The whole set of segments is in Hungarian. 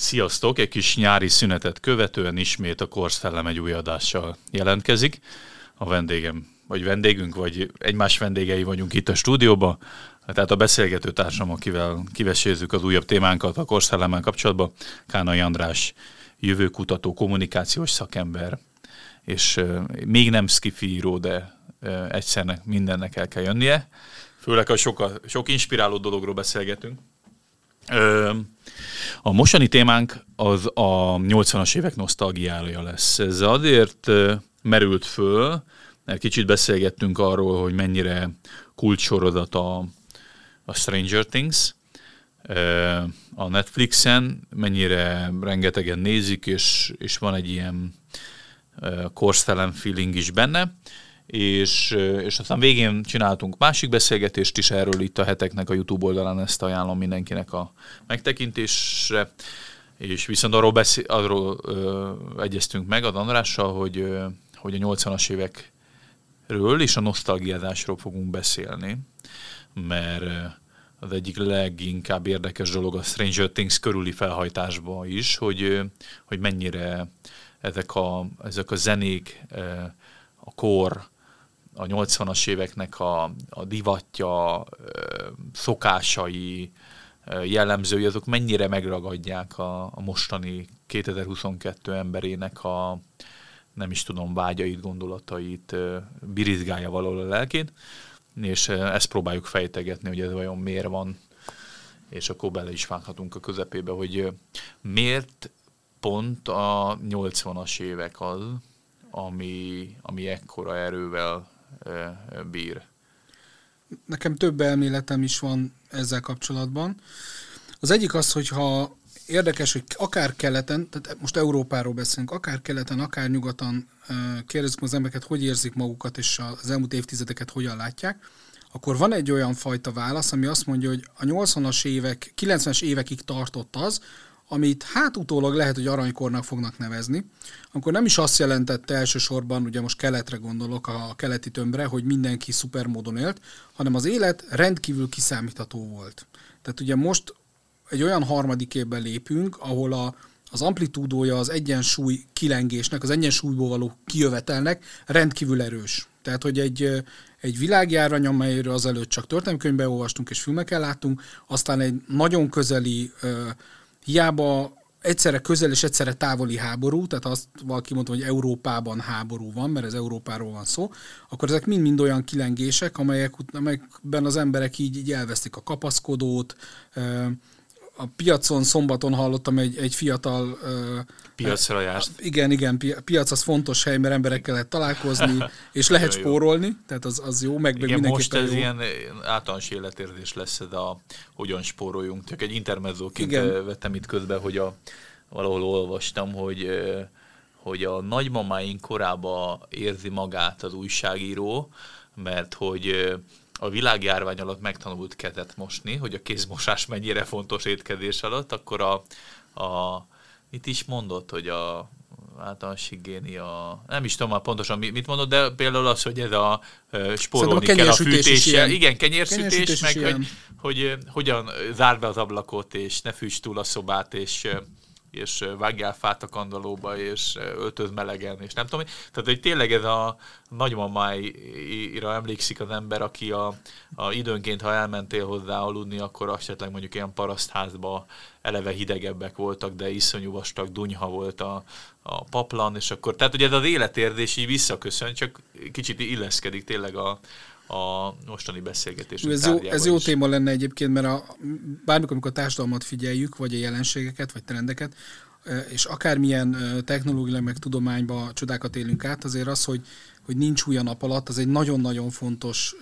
Sziasztok! Egy kis nyári szünetet követően ismét a Korsz Fellem egy új adással jelentkezik. A vendégem, vagy vendégünk, vagy egymás vendégei vagyunk itt a stúdióban. Tehát a beszélgető társam, akivel kivesézzük az újabb témánkat a Korsz Fellemmel kapcsolatban, Kánai András, jövőkutató, kommunikációs szakember, és még nem skifi író, de egyszernek mindennek el kell jönnie. Főleg, ha sok, sok inspiráló dologról beszélgetünk. Uh, a mostani témánk az a 80-as évek nosztalgiája lesz. Ez azért merült föl, mert kicsit beszélgettünk arról, hogy mennyire kulcsorozat a, a Stranger Things a Netflixen, mennyire rengetegen nézik, és, és van egy ilyen korsztelen feeling is benne és, és aztán végén csináltunk másik beszélgetést is erről itt a heteknek a YouTube oldalán, ezt ajánlom mindenkinek a megtekintésre, és viszont arról, beszél, arról ö, egyeztünk meg a Andrással, hogy, ö, hogy a 80-as évekről és a nosztalgiázásról fogunk beszélni, mert az egyik leginkább érdekes dolog a Stranger Things körüli felhajtásban is, hogy, hogy mennyire ezek a, ezek a zenék, a kor, a 80-as éveknek a, a divatja, szokásai, jellemzői, azok mennyire megragadják a, a mostani 2022 emberének a nem is tudom, vágyait, gondolatait, birizgálja valahol a lelkét, és ezt próbáljuk fejtegetni, hogy ez vajon miért van, és akkor bele is vághatunk a közepébe, hogy miért pont a 80-as évek az, ami, ami ekkora erővel bír. Nekem több elméletem is van ezzel kapcsolatban. Az egyik az, hogyha érdekes, hogy akár keleten, tehát most Európáról beszélünk, akár keleten, akár nyugaton kérdezzük az embereket, hogy érzik magukat, és az elmúlt évtizedeket hogyan látják, akkor van egy olyan fajta válasz, ami azt mondja, hogy a 80-as évek, 90-es évekig tartott az, amit hát utólag lehet, hogy aranykornak fognak nevezni, akkor nem is azt jelentette elsősorban, ugye most keletre gondolok, a keleti tömbre, hogy mindenki szupermódon élt, hanem az élet rendkívül kiszámítható volt. Tehát ugye most egy olyan harmadik évben lépünk, ahol a, az amplitúdója az egyensúly kilengésnek, az egyensúlyból való kijövetelnek rendkívül erős. Tehát, hogy egy, egy világjárvány, amelyről azelőtt csak történelmkönyvben olvastunk és filmekkel láttunk, aztán egy nagyon közeli hiába egyszerre közel és egyszerre távoli háború, tehát azt valaki mondta, hogy Európában háború van, mert ez Európáról van szó, akkor ezek mind-mind olyan kilengések, amelyek, amelyekben az emberek így, így elvesztik a kapaszkodót, a piacon szombaton hallottam egy, egy fiatal... Piacra jársz. Igen, igen, piac az fontos hely, mert emberekkel lehet találkozni, és lehet spórolni, tehát az, az jó, meg igen, most ez jó. ilyen általános életérzés lesz, de a, hogyan spóroljunk. Csak egy intermezzóként igen. vettem itt közben, hogy a, valahol olvastam, hogy hogy a nagymamáink korába érzi magát az újságíró, mert hogy a világjárvány alatt megtanult kezet mosni, hogy a kézmosás mennyire fontos étkezés alatt, akkor a, a mit is mondott, hogy a általános higiénia, nem is tudom már pontosan mit mondott, de például az, hogy ez a spórolni a kell a fűtéssel. Igen, kenyérszütés, kenyérszütés meg hogy, hogy, hogy hogyan zárd be az ablakot, és ne fűts túl a szobát, és és vágjál fát a kandalóba, és öltöz melegen, és nem tudom. Tehát, hogy tényleg ez a nagymamáira emlékszik az ember, aki a, a időnként, ha elmentél hozzá aludni, akkor esetleg mondjuk ilyen parasztházba eleve hidegebbek voltak, de iszonyú vastag dunyha volt a, a paplan, és akkor, tehát ugye ez az életérzés így visszaköszön, csak kicsit illeszkedik tényleg a, a mostani beszélgetés. Ez jó, ez jó téma lenne egyébként, mert a, bármikor, amikor a társadalmat figyeljük, vagy a jelenségeket, vagy trendeket, és akármilyen technológiai meg tudományba csodákat élünk át, azért az, hogy, hogy nincs új a nap alatt, az egy nagyon-nagyon fontos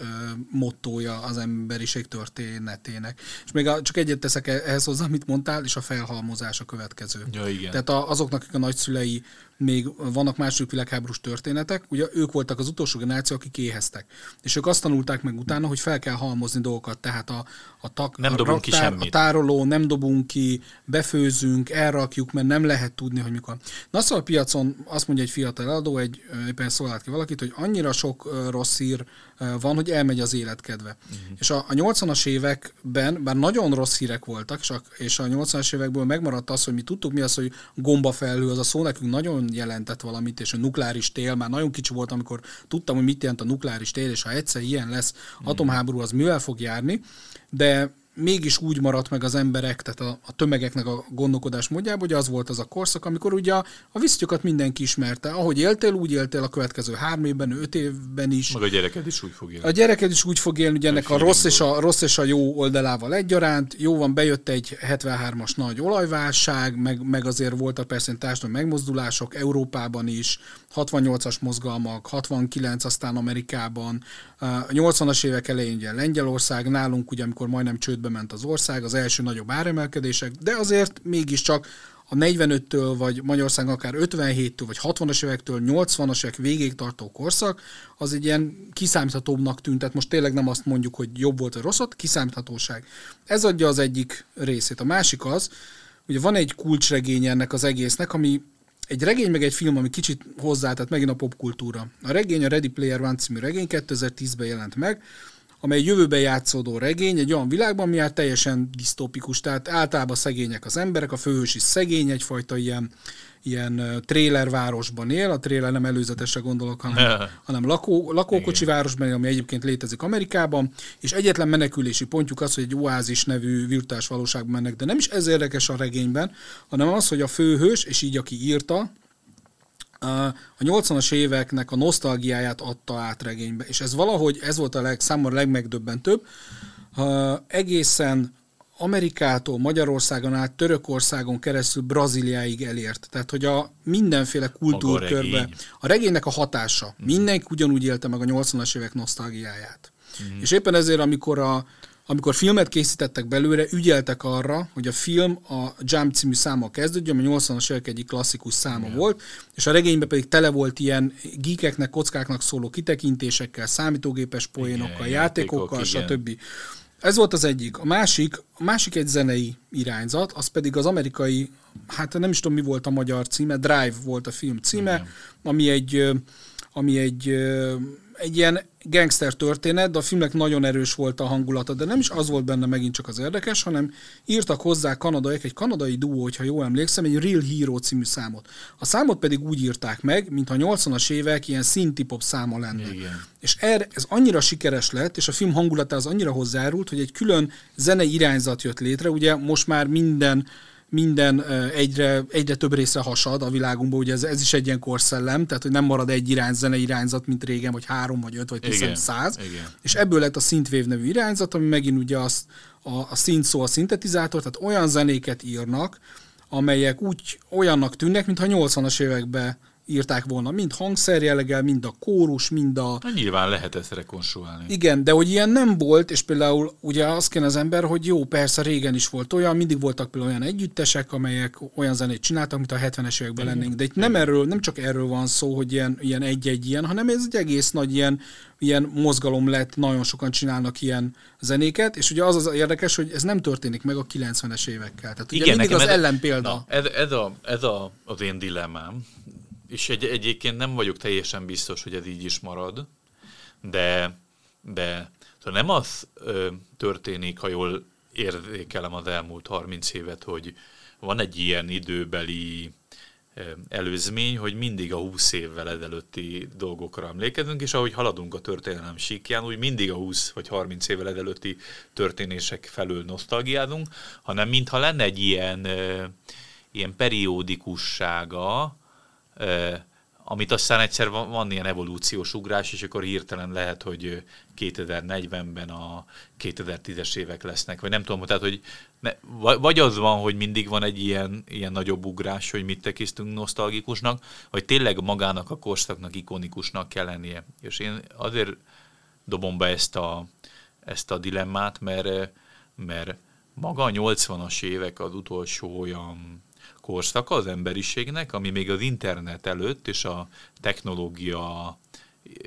mottója az emberiség történetének. És még a, csak egyet teszek e-, ehhez hozzá, amit mondtál, és a felhalmozás a következő. Ja, igen. Tehát a, azoknak, akik a nagyszülei még vannak második világháborús történetek, ugye ők voltak az utolsó generáció, akik éheztek. És ők azt tanulták meg utána, hogy fel kell halmozni dolgokat, tehát a, a, tak, nem a, dobunk ki raktár, semmit. a tároló, nem dobunk ki, befőzünk, elrakjuk, mert nem lehet tudni, hogy mikor. Na szóval a piacon azt mondja egy fiatal eladó, egy éppen szolgált ki valakit, hogy annyira sok rossz hír van, hogy elmegy az életkedve. Uh-huh. És a, a 80-as években, bár nagyon rossz hírek voltak, és a, és a 80-as évekből megmaradt az, hogy mi tudtuk mi az, hogy gombafelhő, az a szó nekünk nagyon jelentett valamit, és a nukleáris tél, már nagyon kicsi volt, amikor tudtam, hogy mit jelent a nukleáris tél, és ha egyszer ilyen lesz atomháború, az mivel fog járni, de mégis úgy maradt meg az emberek, tehát a, a tömegeknek a gondolkodás módjában, hogy az volt az a korszak, amikor ugye a, a visztyokat mindenki ismerte. Ahogy éltél, úgy éltél a következő három évben, öt évben is. Meg a gyereked is úgy fog élni. A gyereked is úgy fog élni, hogy ennek a rossz és a, rossz és a jó oldalával egyaránt. Jó van, bejött egy 73-as nagy olajválság, meg, meg azért voltak persze társadalmi megmozdulások Európában is, 68-as mozgalmak, 69 aztán Amerikában, a 80-as évek elején ugye Lengyelország, nálunk ugye, amikor majdnem csődbe ment az ország, az első nagyobb áremelkedések, de azért mégiscsak a 45-től, vagy Magyarországon akár 57-től, vagy 60-as évektől 80-as évek végéig tartó korszak, az egy ilyen kiszámíthatóbbnak tűnt. Tehát most tényleg nem azt mondjuk, hogy jobb volt vagy rossz, kiszámíthatóság. Ez adja az egyik részét. A másik az, ugye van egy kulcsregény ennek az egésznek, ami egy regény, meg egy film, ami kicsit hozzá, tehát megint a popkultúra. A regény, a Ready Player One című regény 2010-ben jelent meg, amely jövőben játszódó regény, egy olyan világban, ami hát teljesen disztópikus, tehát általában szegények az emberek, a főhős is szegény, egyfajta ilyen, ilyen trélervárosban él, a tréler nem előzetesre gondolok, hanem, hanem lakó, lakókocsi városban ami egyébként létezik Amerikában, és egyetlen menekülési pontjuk az, hogy egy oázis nevű virtuális valóságban mennek, de nem is ez érdekes a regényben, hanem az, hogy a főhős, és így aki írta, a 80-as éveknek a nosztalgiáját adta át regénybe, és ez valahogy, ez volt a leg, számomra legmegdöbbentőbb, egészen Amerikától, Magyarországon át, Törökországon keresztül Brazíliáig elért. Tehát, hogy a mindenféle kultúrkörbe, regény. a regénynek a hatása, mindenki ugyanúgy élte meg a 80-as évek nosztalgiáját. És éppen ezért, amikor a, amikor filmet készítettek belőle, ügyeltek arra, hogy a film a Jump című száma kezdődjön, ami 80-as évek egyik klasszikus száma yeah. volt, és a regényben pedig tele volt ilyen geekeknek, kockáknak szóló kitekintésekkel, számítógépes poénokkal, Igen, játékokkal, játékok, igen. stb. Ez volt az egyik. A másik, a másik egy zenei irányzat, az pedig az amerikai, hát nem is tudom mi volt a magyar címe, Drive volt a film címe, Igen. ami egy, ami egy, egy ilyen gangster történet, de a filmnek nagyon erős volt a hangulata, de nem is az volt benne megint csak az érdekes, hanem írtak hozzá kanadaiak, egy kanadai duó, hogyha jól emlékszem, egy Real Hero című számot. A számot pedig úgy írták meg, mintha 80-as évek ilyen szintipop száma lenne. Igen. És erre, ez annyira sikeres lett, és a film hangulatához annyira hozzájárult, hogy egy külön zenei irányzat jött létre. Ugye most már minden minden egyre, egyre több része hasad a világunkban, ugye ez, ez is egy ilyen korszellem, tehát hogy nem marad egy irány, zenei irányzat, mint régen, vagy három, vagy öt, vagy tizen, száz. És ebből lett a Synthwave nevű irányzat, ami megint ugye azt, a, a synth szó a szintetizátor, tehát olyan zenéket írnak, amelyek úgy olyannak tűnnek, mintha 80-as években írták volna, mind hangszerjelleggel, mind a kórus, mind a... Na, nyilván lehet ezt rekonstruálni. Igen, de hogy ilyen nem volt, és például ugye azt kéne az ember, hogy jó, persze régen is volt olyan, mindig voltak például olyan együttesek, amelyek olyan zenét csináltak, mint a 70-es években lennénk, de itt nem erről, nem csak erről van szó, hogy ilyen, ilyen egy-egy ilyen, hanem ez egy egész nagy ilyen, ilyen mozgalom lett, nagyon sokan csinálnak ilyen zenéket, és ugye az az érdekes, hogy ez nem történik meg a 90-es évekkel. Tehát ugye mindig az ellenpélda. Na, ez, ez, a, ez a, az én dilemmám, és egy, egyébként nem vagyok teljesen biztos, hogy ez így is marad, de, de szóval nem az ö, történik, ha jól érzékelem az elmúlt 30 évet, hogy van egy ilyen időbeli előzmény, hogy mindig a 20 évvel ezelőtti dolgokra emlékezünk, és ahogy haladunk a történelem síkján, úgy mindig a 20 vagy 30 évvel ezelőtti történések felől nosztalgiázunk, hanem mintha lenne egy ilyen, ilyen periódikussága, amit aztán egyszer van, van ilyen evolúciós ugrás, és akkor hirtelen lehet, hogy ö, 2040-ben a 2010-es évek lesznek, vagy nem tudom, tehát, hogy ne, va- vagy az van, hogy mindig van egy ilyen, ilyen nagyobb ugrás, hogy mit tekisztünk nosztalgikusnak, vagy tényleg magának a korszaknak ikonikusnak kell lennie. És én azért dobom be ezt a, ezt a dilemmát, mert, mert maga a 80-as évek az utolsó olyan korszaka az emberiségnek, ami még az internet előtt és a technológia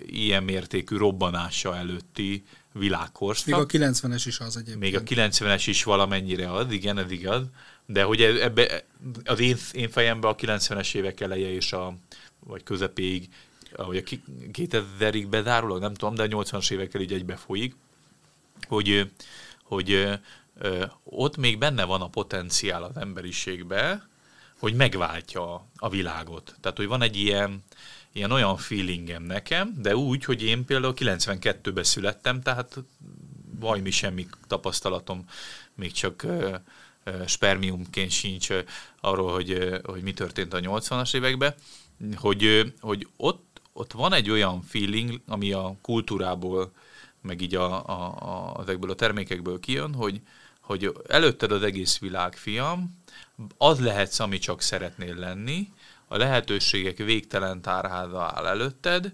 ilyen mértékű robbanása előtti világkorszak. Még a 90-es is az egyébként. Még a 90-es is valamennyire az, igen, ez igaz. De hogy e- ebbe, az én, én fejemben a 90-es évek eleje és a, vagy közepéig, vagy a 2000-ig bezárólag, nem tudom, de a 80-as évekkel így egybe folyik, hogy, hogy ott még benne van a potenciál az emberiségbe, hogy megváltja a világot. Tehát, hogy van egy ilyen, ilyen olyan feelingem nekem, de úgy, hogy én például 92-ben születtem, tehát vajmi semmi tapasztalatom, még csak spermiumként sincs arról, hogy, hogy mi történt a 80-as években, hogy, hogy ott, ott van egy olyan feeling, ami a kultúrából, meg így a, a, a, ezekből a termékekből kijön, hogy, hogy előtted az egész világ, fiam, az lehetsz, ami csak szeretnél lenni, a lehetőségek végtelen tárháza áll előtted,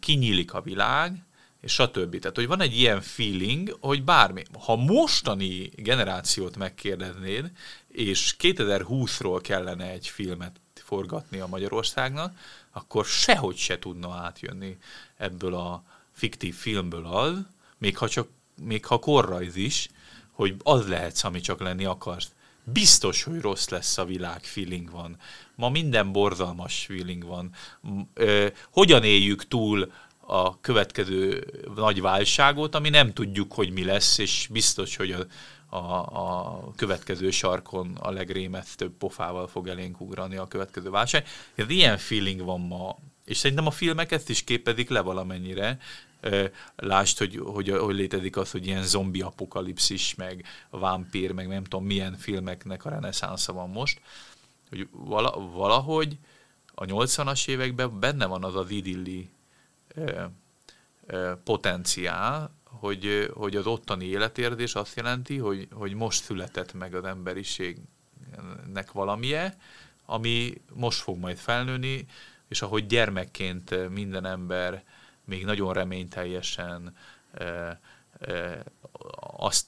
kinyílik a világ, és stb. Tehát, hogy van egy ilyen feeling, hogy bármi, ha mostani generációt megkérdeznéd, és 2020-ról kellene egy filmet forgatni a Magyarországnak, akkor sehogy se tudna átjönni ebből a fiktív filmből az, még ha csak még ha korrajz is, hogy az lehetsz, ami csak lenni akarsz. Biztos, hogy rossz lesz a világ, feeling van. Ma minden borzalmas feeling van. Hogyan éljük túl a következő nagy válságot, ami nem tudjuk, hogy mi lesz, és biztos, hogy a, a, a következő sarkon a legrémesztőbb pofával fog elénk ugrani a következő válság. Ez ilyen feeling van ma, és szerintem a filmek ezt is képezik le valamennyire, Lásd, hogy, hogy, hogy létezik az, hogy ilyen zombi apokalipszis, meg vámpír, meg nem tudom milyen filmeknek a reneszánsza van most, hogy valahogy a 80-as években benne van az az idilli potenciál, hogy, hogy az ottani életérzés azt jelenti, hogy, hogy most született meg az emberiségnek valamie, ami most fog majd felnőni, és ahogy gyermekként minden ember még nagyon reményteljesen e, e, azt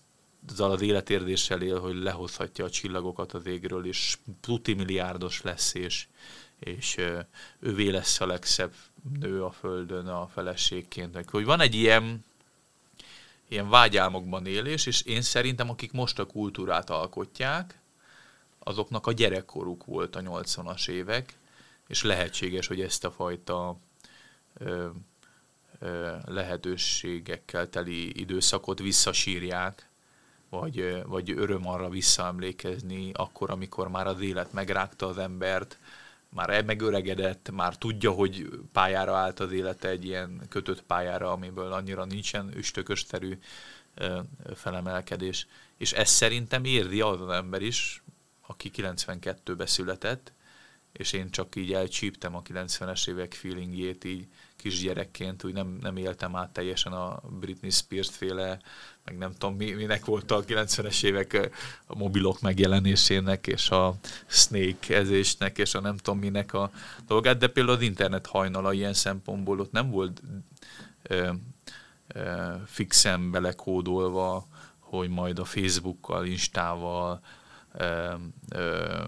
azzal az életérzéssel él, hogy lehozhatja a csillagokat az égről, és milliárdos lesz, és, és ővé lesz a legszebb nő a földön a feleségként. Hogy van egy ilyen, ilyen vágyálmokban élés, és én szerintem, akik most a kultúrát alkotják, azoknak a gyerekkoruk volt a 80-as évek, és lehetséges, hogy ezt a fajta lehetőségekkel teli időszakot visszasírják, vagy, vagy öröm arra visszaemlékezni, akkor, amikor már az élet megrágta az embert, már megöregedett, már tudja, hogy pályára állt az élete egy ilyen kötött pályára, amiből annyira nincsen üstökösterű felemelkedés. És ezt szerintem érdi az az ember is, aki 92-be született, és én csak így elcsíptem a 90-es évek feelingjét így kisgyerekként, úgy nem, nem éltem át teljesen a Britney Spears féle, meg nem tudom mi, minek volt a 90-es évek a mobilok megjelenésének, és a snake ezésnek, és a nem tudom minek a dolgát, de például az internet hajnala ilyen szempontból ott nem volt ö, ö, fixen belekódolva, hogy majd a Facebookkal, Instával, ö, ö,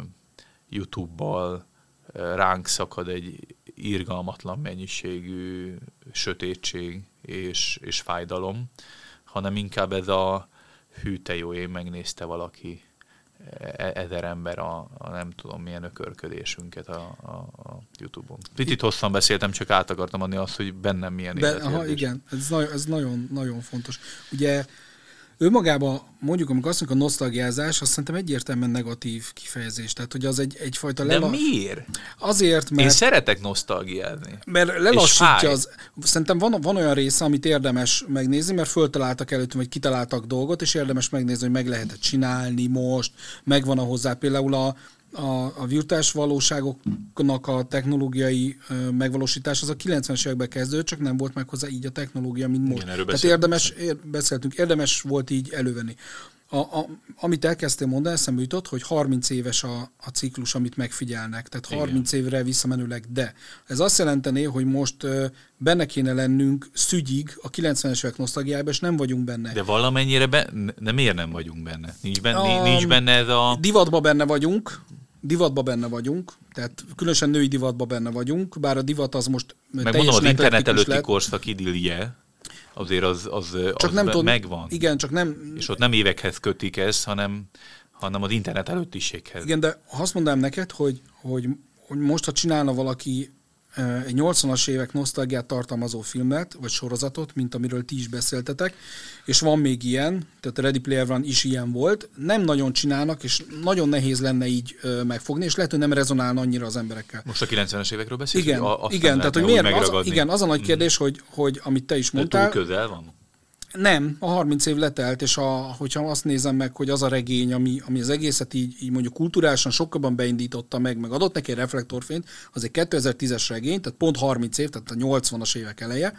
YouTube-bal ránk szakad egy irgalmatlan mennyiségű sötétség és, és fájdalom, hanem inkább ez a hű, te jó, én megnézte valaki e, ezer ember a, a nem tudom milyen ökörködésünket a, a, a Youtube-on. Picit hosszan beszéltem, csak át akartam adni azt, hogy bennem milyen De, aha, igen, ez, nagyon, ez nagyon, nagyon fontos. Ugye ő magában, mondjuk, amikor azt mondjuk a nosztalgiázás, azt szerintem egyértelműen negatív kifejezés. Tehát, hogy az egy, egyfajta De lela... miért? Azért, mert... Én szeretek nosztalgiázni. Mert lelassítja az... Szerintem van, van olyan része, amit érdemes megnézni, mert föltaláltak előttünk, vagy kitaláltak dolgot, és érdemes megnézni, hogy meg lehet csinálni most, megvan a hozzá például a, a, a virtuális valóságoknak a technológiai megvalósítás az a 90-es években kezdődött, csak nem volt meg hozzá így a technológia, mint most. Igen, Tehát érdemes, ér, beszéltünk, érdemes volt így elővenni. a, a, amit elkezdtél mondani, eszembe jutott, hogy 30 éves a, a ciklus, amit megfigyelnek, tehát 30 Igen. évre visszamenőleg, de ez azt jelentené, hogy most ö, benne kéne lennünk szügyig a 90-es évek nosztalgiájában, és nem vagyunk benne. De valamennyire, be, ne, miért nem vagyunk benne? Nincs benne, a, nincs benne ez a... Divatba benne vagyunk, divatba benne vagyunk, tehát különösen női divatba benne vagyunk, bár a divat az most Meg mondom, az internet előtti lett. korszak idillje, azért az, az, csak az nem tud, megvan. Igen, csak nem... És ott nem évekhez kötik ez, hanem, hanem az internet előttiséghez. Igen, de azt mondanám neked, hogy, hogy, hogy most, ha csinálna valaki egy 80-as évek nosztalgiát tartalmazó filmet, vagy sorozatot, mint amiről ti is beszéltetek, és van még ilyen, tehát a Ready Player One is ilyen volt, nem nagyon csinálnak, és nagyon nehéz lenne így megfogni, és lehet, hogy nem rezonálna annyira az emberekkel. Most a 90-es évekről beszélsz? Igen, igen tehát hogy miért, az, igen, az a nagy hmm. kérdés, hogy, hogy amit te is mondtál. De túl közel van? Nem, a 30 év letelt, és a, hogyha azt nézem meg, hogy az a regény, ami, ami az egészet így, így mondjuk kulturálisan sokkal beindította meg, meg adott neki egy reflektorfényt, az egy 2010-es regény, tehát pont 30 év, tehát a 80-as évek eleje,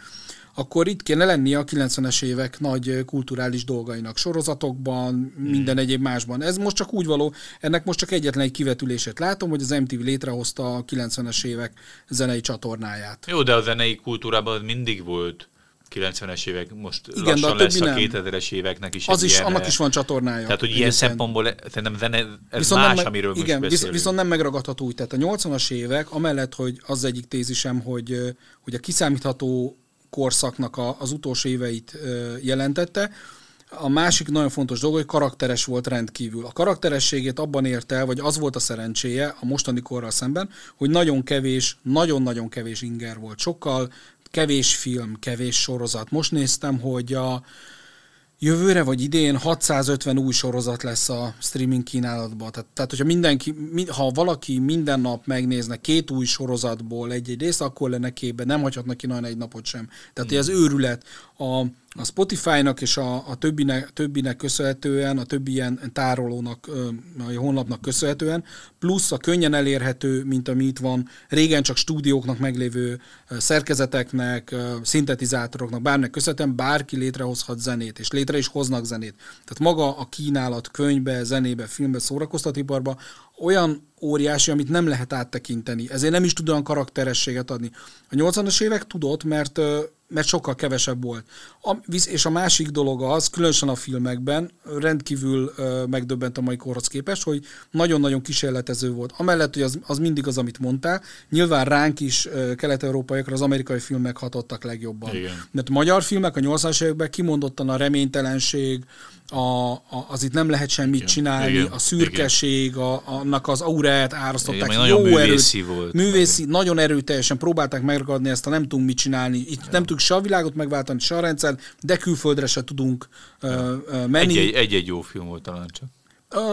akkor itt kéne lennie a 90-es évek nagy kulturális dolgainak, sorozatokban, hmm. minden egyéb másban. Ez most csak úgy való, ennek most csak egyetlen egy kivetülését látom, hogy az MTV létrehozta a 90-es évek zenei csatornáját. Jó, de a zenei kultúrában mindig volt 90-es évek, most Igen, lassan de a lesz a 2000-es éveknek is az is, ilyen, Annak is van csatornája. Tehát, hogy ilyen szempontból szerintem zene, ez viszont más, nem, amiről igen, most beszélünk. Viszont nem megragadható úgy. Tehát a 80-as évek, amellett, hogy az egyik tézisem, hogy, hogy a kiszámítható korszaknak a, az utolsó éveit jelentette, a másik nagyon fontos dolog, hogy karakteres volt rendkívül. A karakterességét abban ért el, vagy az volt a szerencséje a mostani korral szemben, hogy nagyon kevés, nagyon-nagyon kevés inger volt. Sokkal kevés film, kevés sorozat. Most néztem, hogy a jövőre vagy idén 650 új sorozat lesz a streaming kínálatban. Tehát, tehát hogyha mindenki, ha valaki minden nap megnézne két új sorozatból egy-egy részt, akkor lenne képbe, nem hagyhatnak ki nagyon egy napot sem. Tehát, hmm. az őrület, a, a Spotify-nak és a, a többinek, többinek köszönhetően, a többi ilyen tárolónak, a honlapnak köszönhetően, plusz a könnyen elérhető, mint ami itt van, régen csak stúdióknak meglévő szerkezeteknek, szintetizátoroknak, bárnek köszönhetően bárki létrehozhat zenét, és létre is hoznak zenét. Tehát maga a kínálat könyvbe, zenébe, filmbe, szórakoztatóiparba olyan óriási, amit nem lehet áttekinteni. Ezért nem is tud olyan karakterességet adni. A 80-as évek tudott, mert mert sokkal kevesebb volt. A, és a másik dolog az, különösen a filmekben, rendkívül megdöbbent a mai korhoz képest, hogy nagyon-nagyon kísérletező volt. Amellett, hogy az, az mindig az, amit mondtál, nyilván ránk is kelet-európaiakra az amerikai filmek hatottak legjobban. Igen. Mert magyar filmek a 80-as években kimondottan a reménytelenség, a, a, az itt nem lehet semmit igen, csinálni, igen, a szürkeség, a, annak az auráját árasztották. Igen, jó művészi erőt, volt. Művészi, meg. nagyon erőteljesen próbálták megragadni ezt a nem tudunk mit csinálni. Itt ja. nem tudjuk se a világot megváltani, se a rendszer, de külföldre se tudunk ja. uh, menni. Egy-egy jó film volt talán csak.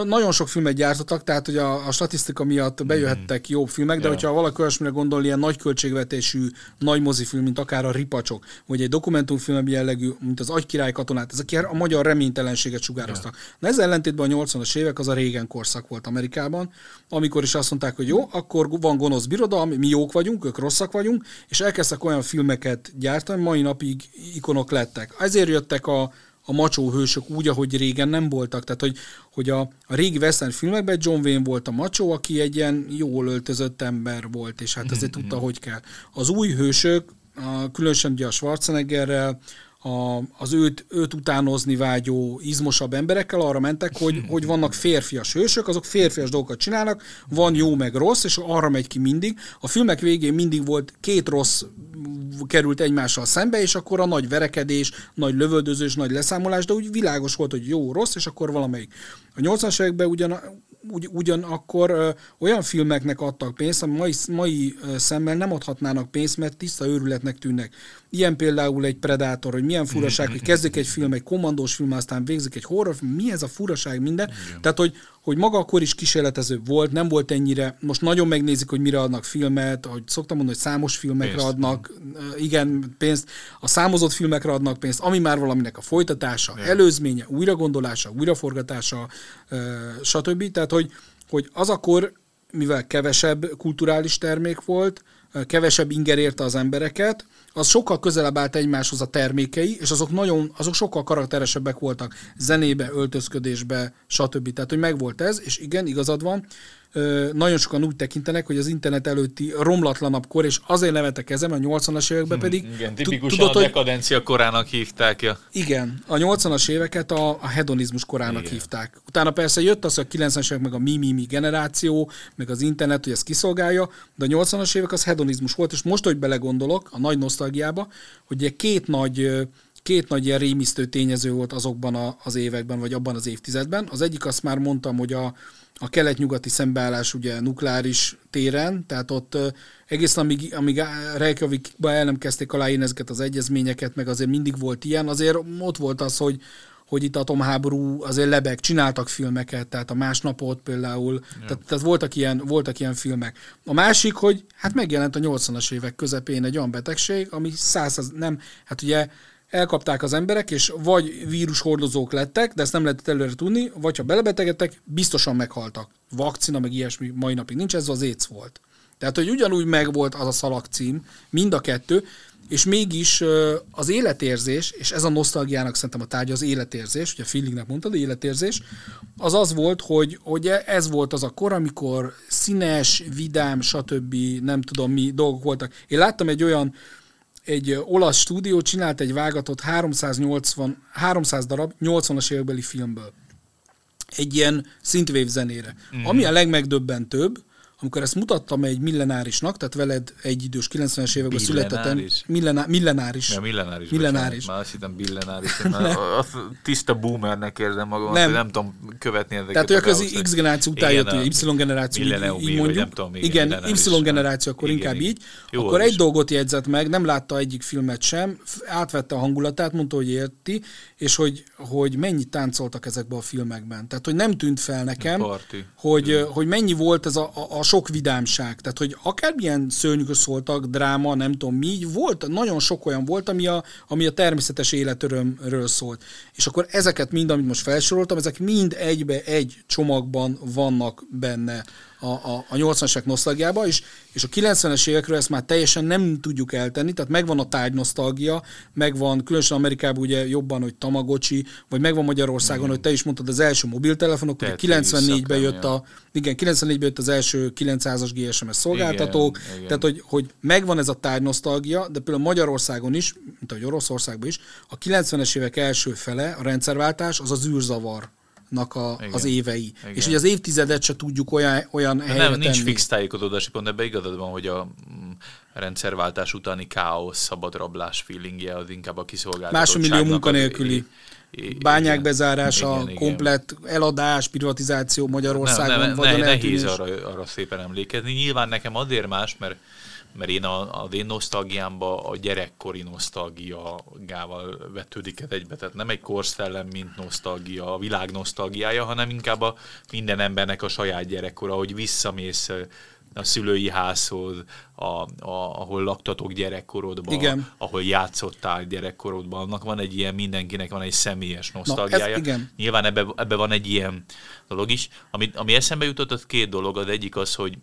Nagyon sok filmet gyártottak, tehát hogy a, a statisztika miatt bejöhettek mm. jobb filmek, de ja. hogyha valaki olyasmire gondol, ilyen nagy költségvetésű, nagy mozifilm, mint akár a Ripacsok, vagy egy dokumentumfilm jellegű, mint az Agykirály katonát, ezek a magyar reménytelenséget sugároztak. Ja. Na ez ellentétben a 80-as évek az a régen korszak volt Amerikában, amikor is azt mondták, hogy jó, akkor van gonosz birodalom, mi jók vagyunk, ők rosszak vagyunk, és elkezdtek olyan filmeket gyártani, mai napig ikonok lettek. Ezért jöttek a a macsó hősök úgy, ahogy régen nem voltak. Tehát, hogy, hogy a, a régi western filmekben John Wayne volt a macsó, aki egy ilyen jól öltözött ember volt, és hát azért tudta, hogy kell. Az új hősök, a, különösen ugye a Schwarzeneggerrel, a, az őt, őt utánozni vágyó, izmosabb emberekkel arra mentek, hogy, hogy vannak férfias hősök, azok férfias dolgokat csinálnak, van jó meg rossz, és arra megy ki mindig. A filmek végén mindig volt két rossz került egymással szembe, és akkor a nagy verekedés, nagy lövöldözés, nagy leszámolás, de úgy világos volt, hogy jó, rossz, és akkor valamelyik. A 80-as években ugyan, ugy, ugyanakkor ö, olyan filmeknek adtak pénzt, ami mai, mai szemmel nem adhatnának pénzt, mert tiszta őrületnek tűnnek. Ilyen például egy Predator, hogy milyen furaság, hogy kezdik egy film, egy kommandós film, aztán végzik egy horrorfilm, mi ez a furaság, minden. Igen. Tehát, hogy, hogy maga akkor is kísérletező volt, nem volt ennyire, most nagyon megnézik, hogy mire adnak filmet, hogy szoktam mondani, hogy számos filmekre pénzt. adnak, igen, pénzt, a számozott filmekre adnak pénzt, ami már valaminek a folytatása, igen. előzménye, újragondolása, újraforgatása, stb. Tehát, hogy, hogy az akkor, mivel kevesebb kulturális termék volt, kevesebb inger érte az embereket, az sokkal közelebb állt egymáshoz a termékei, és azok nagyon, azok sokkal karakteresebbek voltak zenébe, öltözködésbe, stb. Tehát, hogy megvolt ez, és igen, igazad van, nagyon sokan úgy tekintenek, hogy az internet előtti romlatlanabb kor, és azért nevetek ezen, a 80-as években pedig... Igen, tipikusan tudod, a dekadencia korának hívták. Ja. Igen, a 80-as éveket a, a hedonizmus korának igen. hívták. Utána persze jött az, hogy a 90-es évek meg a mi-mi-mi generáció, meg az internet, hogy ezt kiszolgálja, de a 80-as évek az hedonizmus volt, és most, hogy belegondolok a nagy nosztalgiába, hogy ugye két nagy két nagy ilyen rémisztő tényező volt azokban a, az években, vagy abban az évtizedben. Az egyik azt már mondtam, hogy a, a kelet-nyugati szembeállás ugye nukleáris téren, tehát ott egészen amíg, amíg Reykjavikba el nem kezdték aláírni ezeket az egyezményeket, meg azért mindig volt ilyen, azért ott volt az, hogy, hogy itt atomháború azért lebeg, csináltak filmeket, tehát a másnapot például, tehát, tehát voltak, ilyen, voltak ilyen filmek. A másik, hogy hát megjelent a 80-as évek közepén egy olyan betegség, ami száz, nem, hát ugye elkapták az emberek, és vagy vírushordozók lettek, de ezt nem lehetett előre tudni, vagy ha belebetegedtek, biztosan meghaltak. Vakcina, meg ilyesmi mai napig nincs, ez az AIDS volt. Tehát, hogy ugyanúgy megvolt az a szalagcím, mind a kettő, és mégis az életérzés, és ez a nosztalgiának szerintem a tárgya az életérzés, ugye feelingnek mondtad, életérzés, az az volt, hogy, hogy ez volt az a kor, amikor színes, vidám, stb. nem tudom mi dolgok voltak. Én láttam egy olyan egy olasz stúdió csinált egy vágatot 380, 300 darab 80-as évekbeli filmből. Egy ilyen synthwave zenére. Mm-hmm. Ami a legmegdöbbentőbb, amikor ezt mutattam egy millenárisnak, tehát veled egy idős 90-es években születettem. Millená, millenáris. Ja, millenáris. Millenáris. Már azt hittem billenáris. Már tiszta boomernek érzem magam, nem. nem tudom követni ezeket. Tehát hogy az X generáció után jött, Y generáció, így, így mondjuk. Tudom, igen, igen Y generáció, akkor igen, inkább igen. így. Jó, akkor egy is. dolgot jegyzett meg, nem látta egyik filmet sem, átvette a hangulatát, mondta, hogy érti, és hogy, hogy mennyit táncoltak ezekben a filmekben. Tehát, hogy nem tűnt fel nekem, hogy, hogy mennyi volt ez a, a sok vidámság. Tehát, hogy akármilyen szörnyűk szóltak, dráma, nem tudom mi, volt, nagyon sok olyan volt, ami a, ami a természetes életörömről szólt. És akkor ezeket mind, amit most felsoroltam, ezek mind egybe egy csomagban vannak benne a, a, a 80-as évek nosztalgiába, és, és a 90-es évekről ezt már teljesen nem tudjuk eltenni, tehát megvan a tárgy nosztalgia, megvan, különösen Amerikában ugye jobban, hogy Tamagocsi, vagy megvan Magyarországon, mm. hogy te is mondtad, az első mobiltelefonok, ugye 94-ben jött a, igen, 94-ben jött az első 900-as GSMS szolgáltatók, igen, tehát hogy, hogy megvan ez a tárgy nosztalgia, de például Magyarországon is, mint ahogy Oroszországban is, a 90-es évek első fele, a rendszerváltás, az az űrzavar nak a, az évei. Igen. És hogy az évtizedet se tudjuk olyan, olyan helyre Nem, tenni. nincs fix tájékozódási pont, ebbe igazad van, hogy a mm, rendszerváltás utáni káosz, szabadrablás feelingje az inkább a kiszolgáltatottságnak. Másfél munkanélküli. Bányák bezárása, igen, komplet igen. eladás, privatizáció Magyarországon. Ne, ne, ne, nehéz arra, arra szépen emlékezni. Nyilván nekem azért más, mert mert én a, az én nosztalgiámba a gyerekkori nosztalgiával vetődik ez egybe. Tehát nem egy korszellem, mint nosztalgia, a világ nosztalgiája, hanem inkább a minden embernek a saját gyerekkora, hogy visszamész a szülői házhoz, a, a, ahol laktatok gyerekkorodban, igen. ahol játszottál gyerekkorodban, annak van egy ilyen, mindenkinek van egy személyes nosztalgiája. Na, igen. Nyilván ebbe, ebbe van egy ilyen dolog is. Ami, ami eszembe jutott, az két dolog. Az egyik az, hogy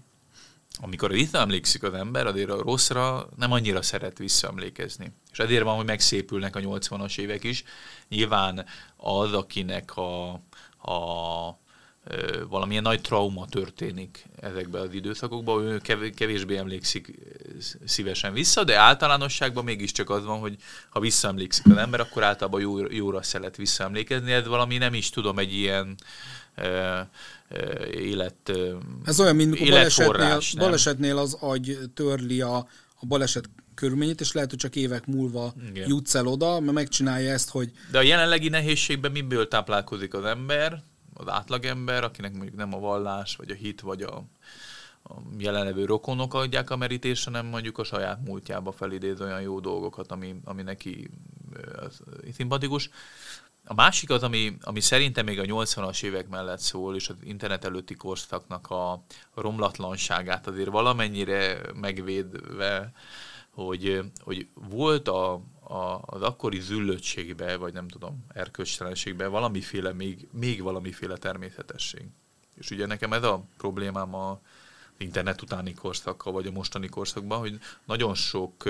amikor visszaemlékszik az ember, azért a rosszra nem annyira szeret visszaemlékezni. És ezért van, hogy megszépülnek a 80-as évek is. Nyilván az, akinek a, a valamilyen nagy trauma történik ezekben az időszakokban, ő kevésbé emlékszik szívesen vissza, de általánosságban mégiscsak az van, hogy ha visszaemlékszik az ember, akkor általában jó, jóra szeret visszaemlékezni. Ez valami nem is tudom, egy ilyen élet Ez olyan, mint a balesetnél, balesetnél az agy törli a, a baleset körülményét, és lehet, hogy csak évek múlva Igen. jutsz el oda, mert megcsinálja ezt, hogy... De a jelenlegi nehézségben miből táplálkozik az ember, az átlagember, akinek mondjuk nem a vallás, vagy a hit, vagy a, a jelenlevő rokonok adják a merítésre, hanem mondjuk a saját múltjába felidéz olyan jó dolgokat, ami, ami neki szimpatikus. A másik az, ami, ami szerintem még a 80-as évek mellett szól, és az internet előtti korszaknak a romlatlanságát azért valamennyire megvédve, hogy, hogy volt a, a, az akkori züllöttségbe, vagy nem tudom, erkölcstelenségbe valamiféle, még, még valamiféle természetesség. És ugye nekem ez a problémám a internet utáni korszakkal, vagy a mostani korszakban, hogy nagyon sok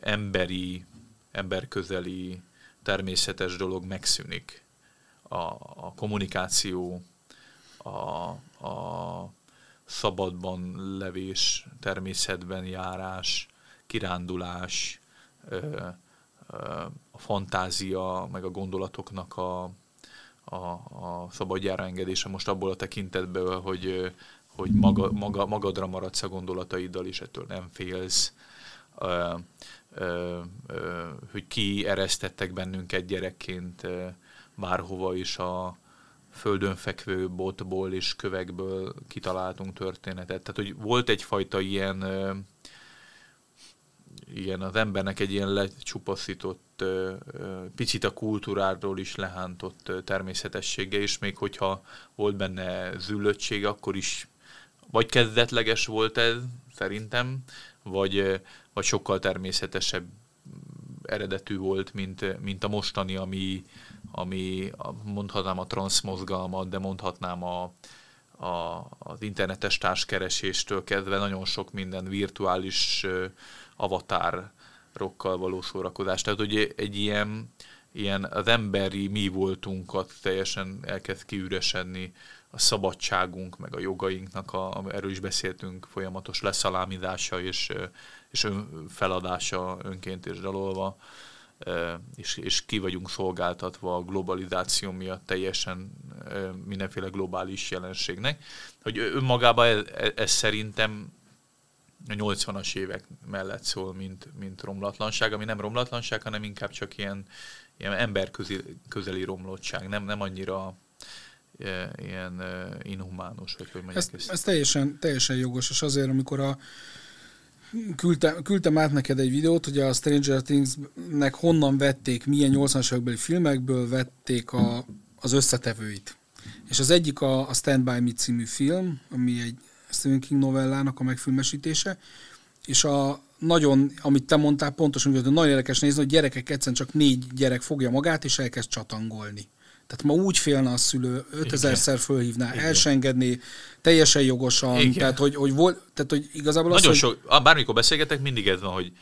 emberi, emberközeli, természetes dolog megszűnik. A, a kommunikáció, a, a szabadban levés, természetben járás, kirándulás, a fantázia, meg a gondolatoknak a, a, a szabadjára engedése most abból a tekintetből, hogy, hogy maga, maga, magadra maradsz a gondolataiddal, és ettől nem félsz, ö, ö, ö, hogy ki eresztettek bennünket gyerekként bárhova is a földön fekvő botból és kövekből kitaláltunk történetet. Tehát, hogy volt egyfajta ilyen igen, az embernek egy ilyen lecsupaszított, picit a kultúráról is lehántott természetessége, és még hogyha volt benne züllöttség, akkor is vagy kezdetleges volt ez, szerintem, vagy, vagy sokkal természetesebb eredetű volt, mint, mint a mostani, ami, ami mondhatnám a transzmozgalmat, de mondhatnám a, a, az internetes társkereséstől kezdve nagyon sok minden virtuális avatárokkal való szórakozás. Tehát, hogy egy ilyen, ilyen az emberi mi voltunkat teljesen elkezd kiüresedni, a szabadságunk, meg a jogainknak, a, erről is beszéltünk, folyamatos leszalámizása és, és ön, feladása önként és dalolva, és, és ki vagyunk szolgáltatva a globalizáció miatt teljesen mindenféle globális jelenségnek. Hogy önmagában ez, ez szerintem a 80-as évek mellett szól, mint, mint romlatlanság, ami nem romlatlanság, hanem inkább csak ilyen, ilyen emberközeli közeli romlottság, nem, nem annyira ilyen inhumánus, vagy hogy mondjuk ez, ez teljesen, teljesen jogos, és azért, amikor a küldtem, küldtem át neked egy videót, hogy a Stranger Things-nek honnan vették, milyen 80-as évekbeli filmekből vették a, az összetevőit. És az egyik a, a Stand By Me című film, ami egy Stephen King novellának a megfilmesítése, és a nagyon, amit te mondtál, pontosan, hogy nagyon érdekes nézni, hogy gyerekek egyszerűen csak négy gyerek fogja magát, és elkezd csatangolni. Tehát ma úgy félne a szülő, 5000-szer fölhívná, Igen. elsengedni, teljesen jogosan, Igen. tehát hogy, hogy, volt, tehát hogy igazából Nagyon az, sok, hogy... bármikor beszélgetek, mindig ez van, hogy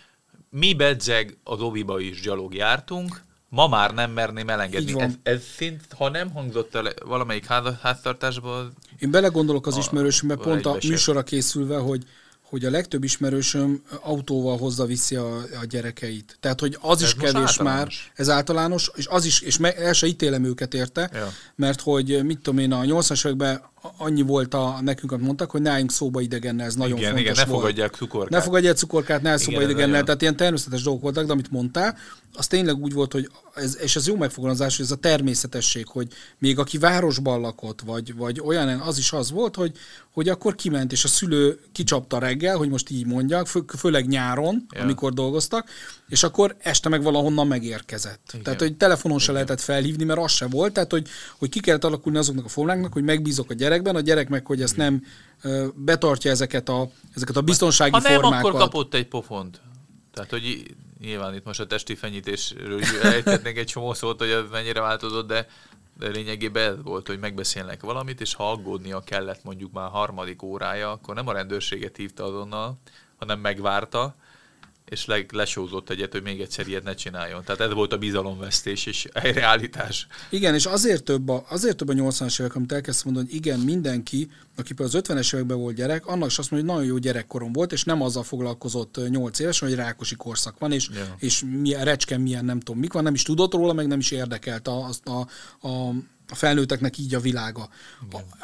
mi bedzeg az oviba is gyalog jártunk, ma már nem merném elengedni. Ez, ez szint, ha nem hangzott el valamelyik háztartásban... Én belegondolok az ismerősömbe, pont a műsorra készülve, hogy hogy a legtöbb ismerősöm autóval hozza viszi a, a gyerekeit. Tehát, hogy az ez is kevés általános. már, ez általános, és az is, és me, el se ítélem őket érte, ja. mert hogy mit tudom én, a 80-as években annyi volt a, nekünk, amit mondtak, hogy ne álljunk szóba idegennel, ez nagyon igen, fontos igen, ne volt. fogadják cukorkát. Ne fogadják cukorkát, ne szóba idegennel, tehát ilyen természetes dolgok voltak, de amit mondtál, az tényleg úgy volt, hogy, ez, és ez jó megfogalmazás, hogy ez a természetesség, hogy még aki városban lakott, vagy, vagy olyan, az is az volt, hogy, hogy akkor kiment, és a szülő kicsapta reggel, hogy most így mondjak, fő, főleg nyáron, ja. amikor dolgoztak, és akkor este meg valahonnan megérkezett. Igen. Tehát, hogy telefonon se lehetett felhívni, mert az se volt, tehát, hogy, hogy ki kellett alakulni azoknak a formáknak, hogy megbízok a gyerekben, a gyerek meg, hogy ezt nem betartja ezeket a, ezeket a biztonsági ha formákat. Ha nem, akkor kapott egy pofont. Tehát, hogy nyilván itt most a testi fenyítésről ejtetnénk egy csomó szót, hogy mennyire változott, de, de lényegében ez volt, hogy megbeszélnek valamit, és ha aggódnia kellett mondjuk már harmadik órája, akkor nem a rendőrséget hívta azonnal, hanem megvárta, és le, lesózott egyet, hogy még egyszer ilyet ne csináljon. Tehát ez volt a bizalomvesztés és helyreállítás. Igen, és azért több a, azért több a 80-as évek, amit elkezdtem mondani, hogy igen, mindenki, aki az 50-es években volt gyerek, annak is azt mondja, hogy nagyon jó gyerekkorom volt, és nem azzal foglalkozott 8 évesen, hogy rákosi korszak van, és, yeah. és milyen, recsken milyen nem tudom mik van, nem is tudott róla, meg nem is érdekelt a, a, a a felnőtteknek így a világa.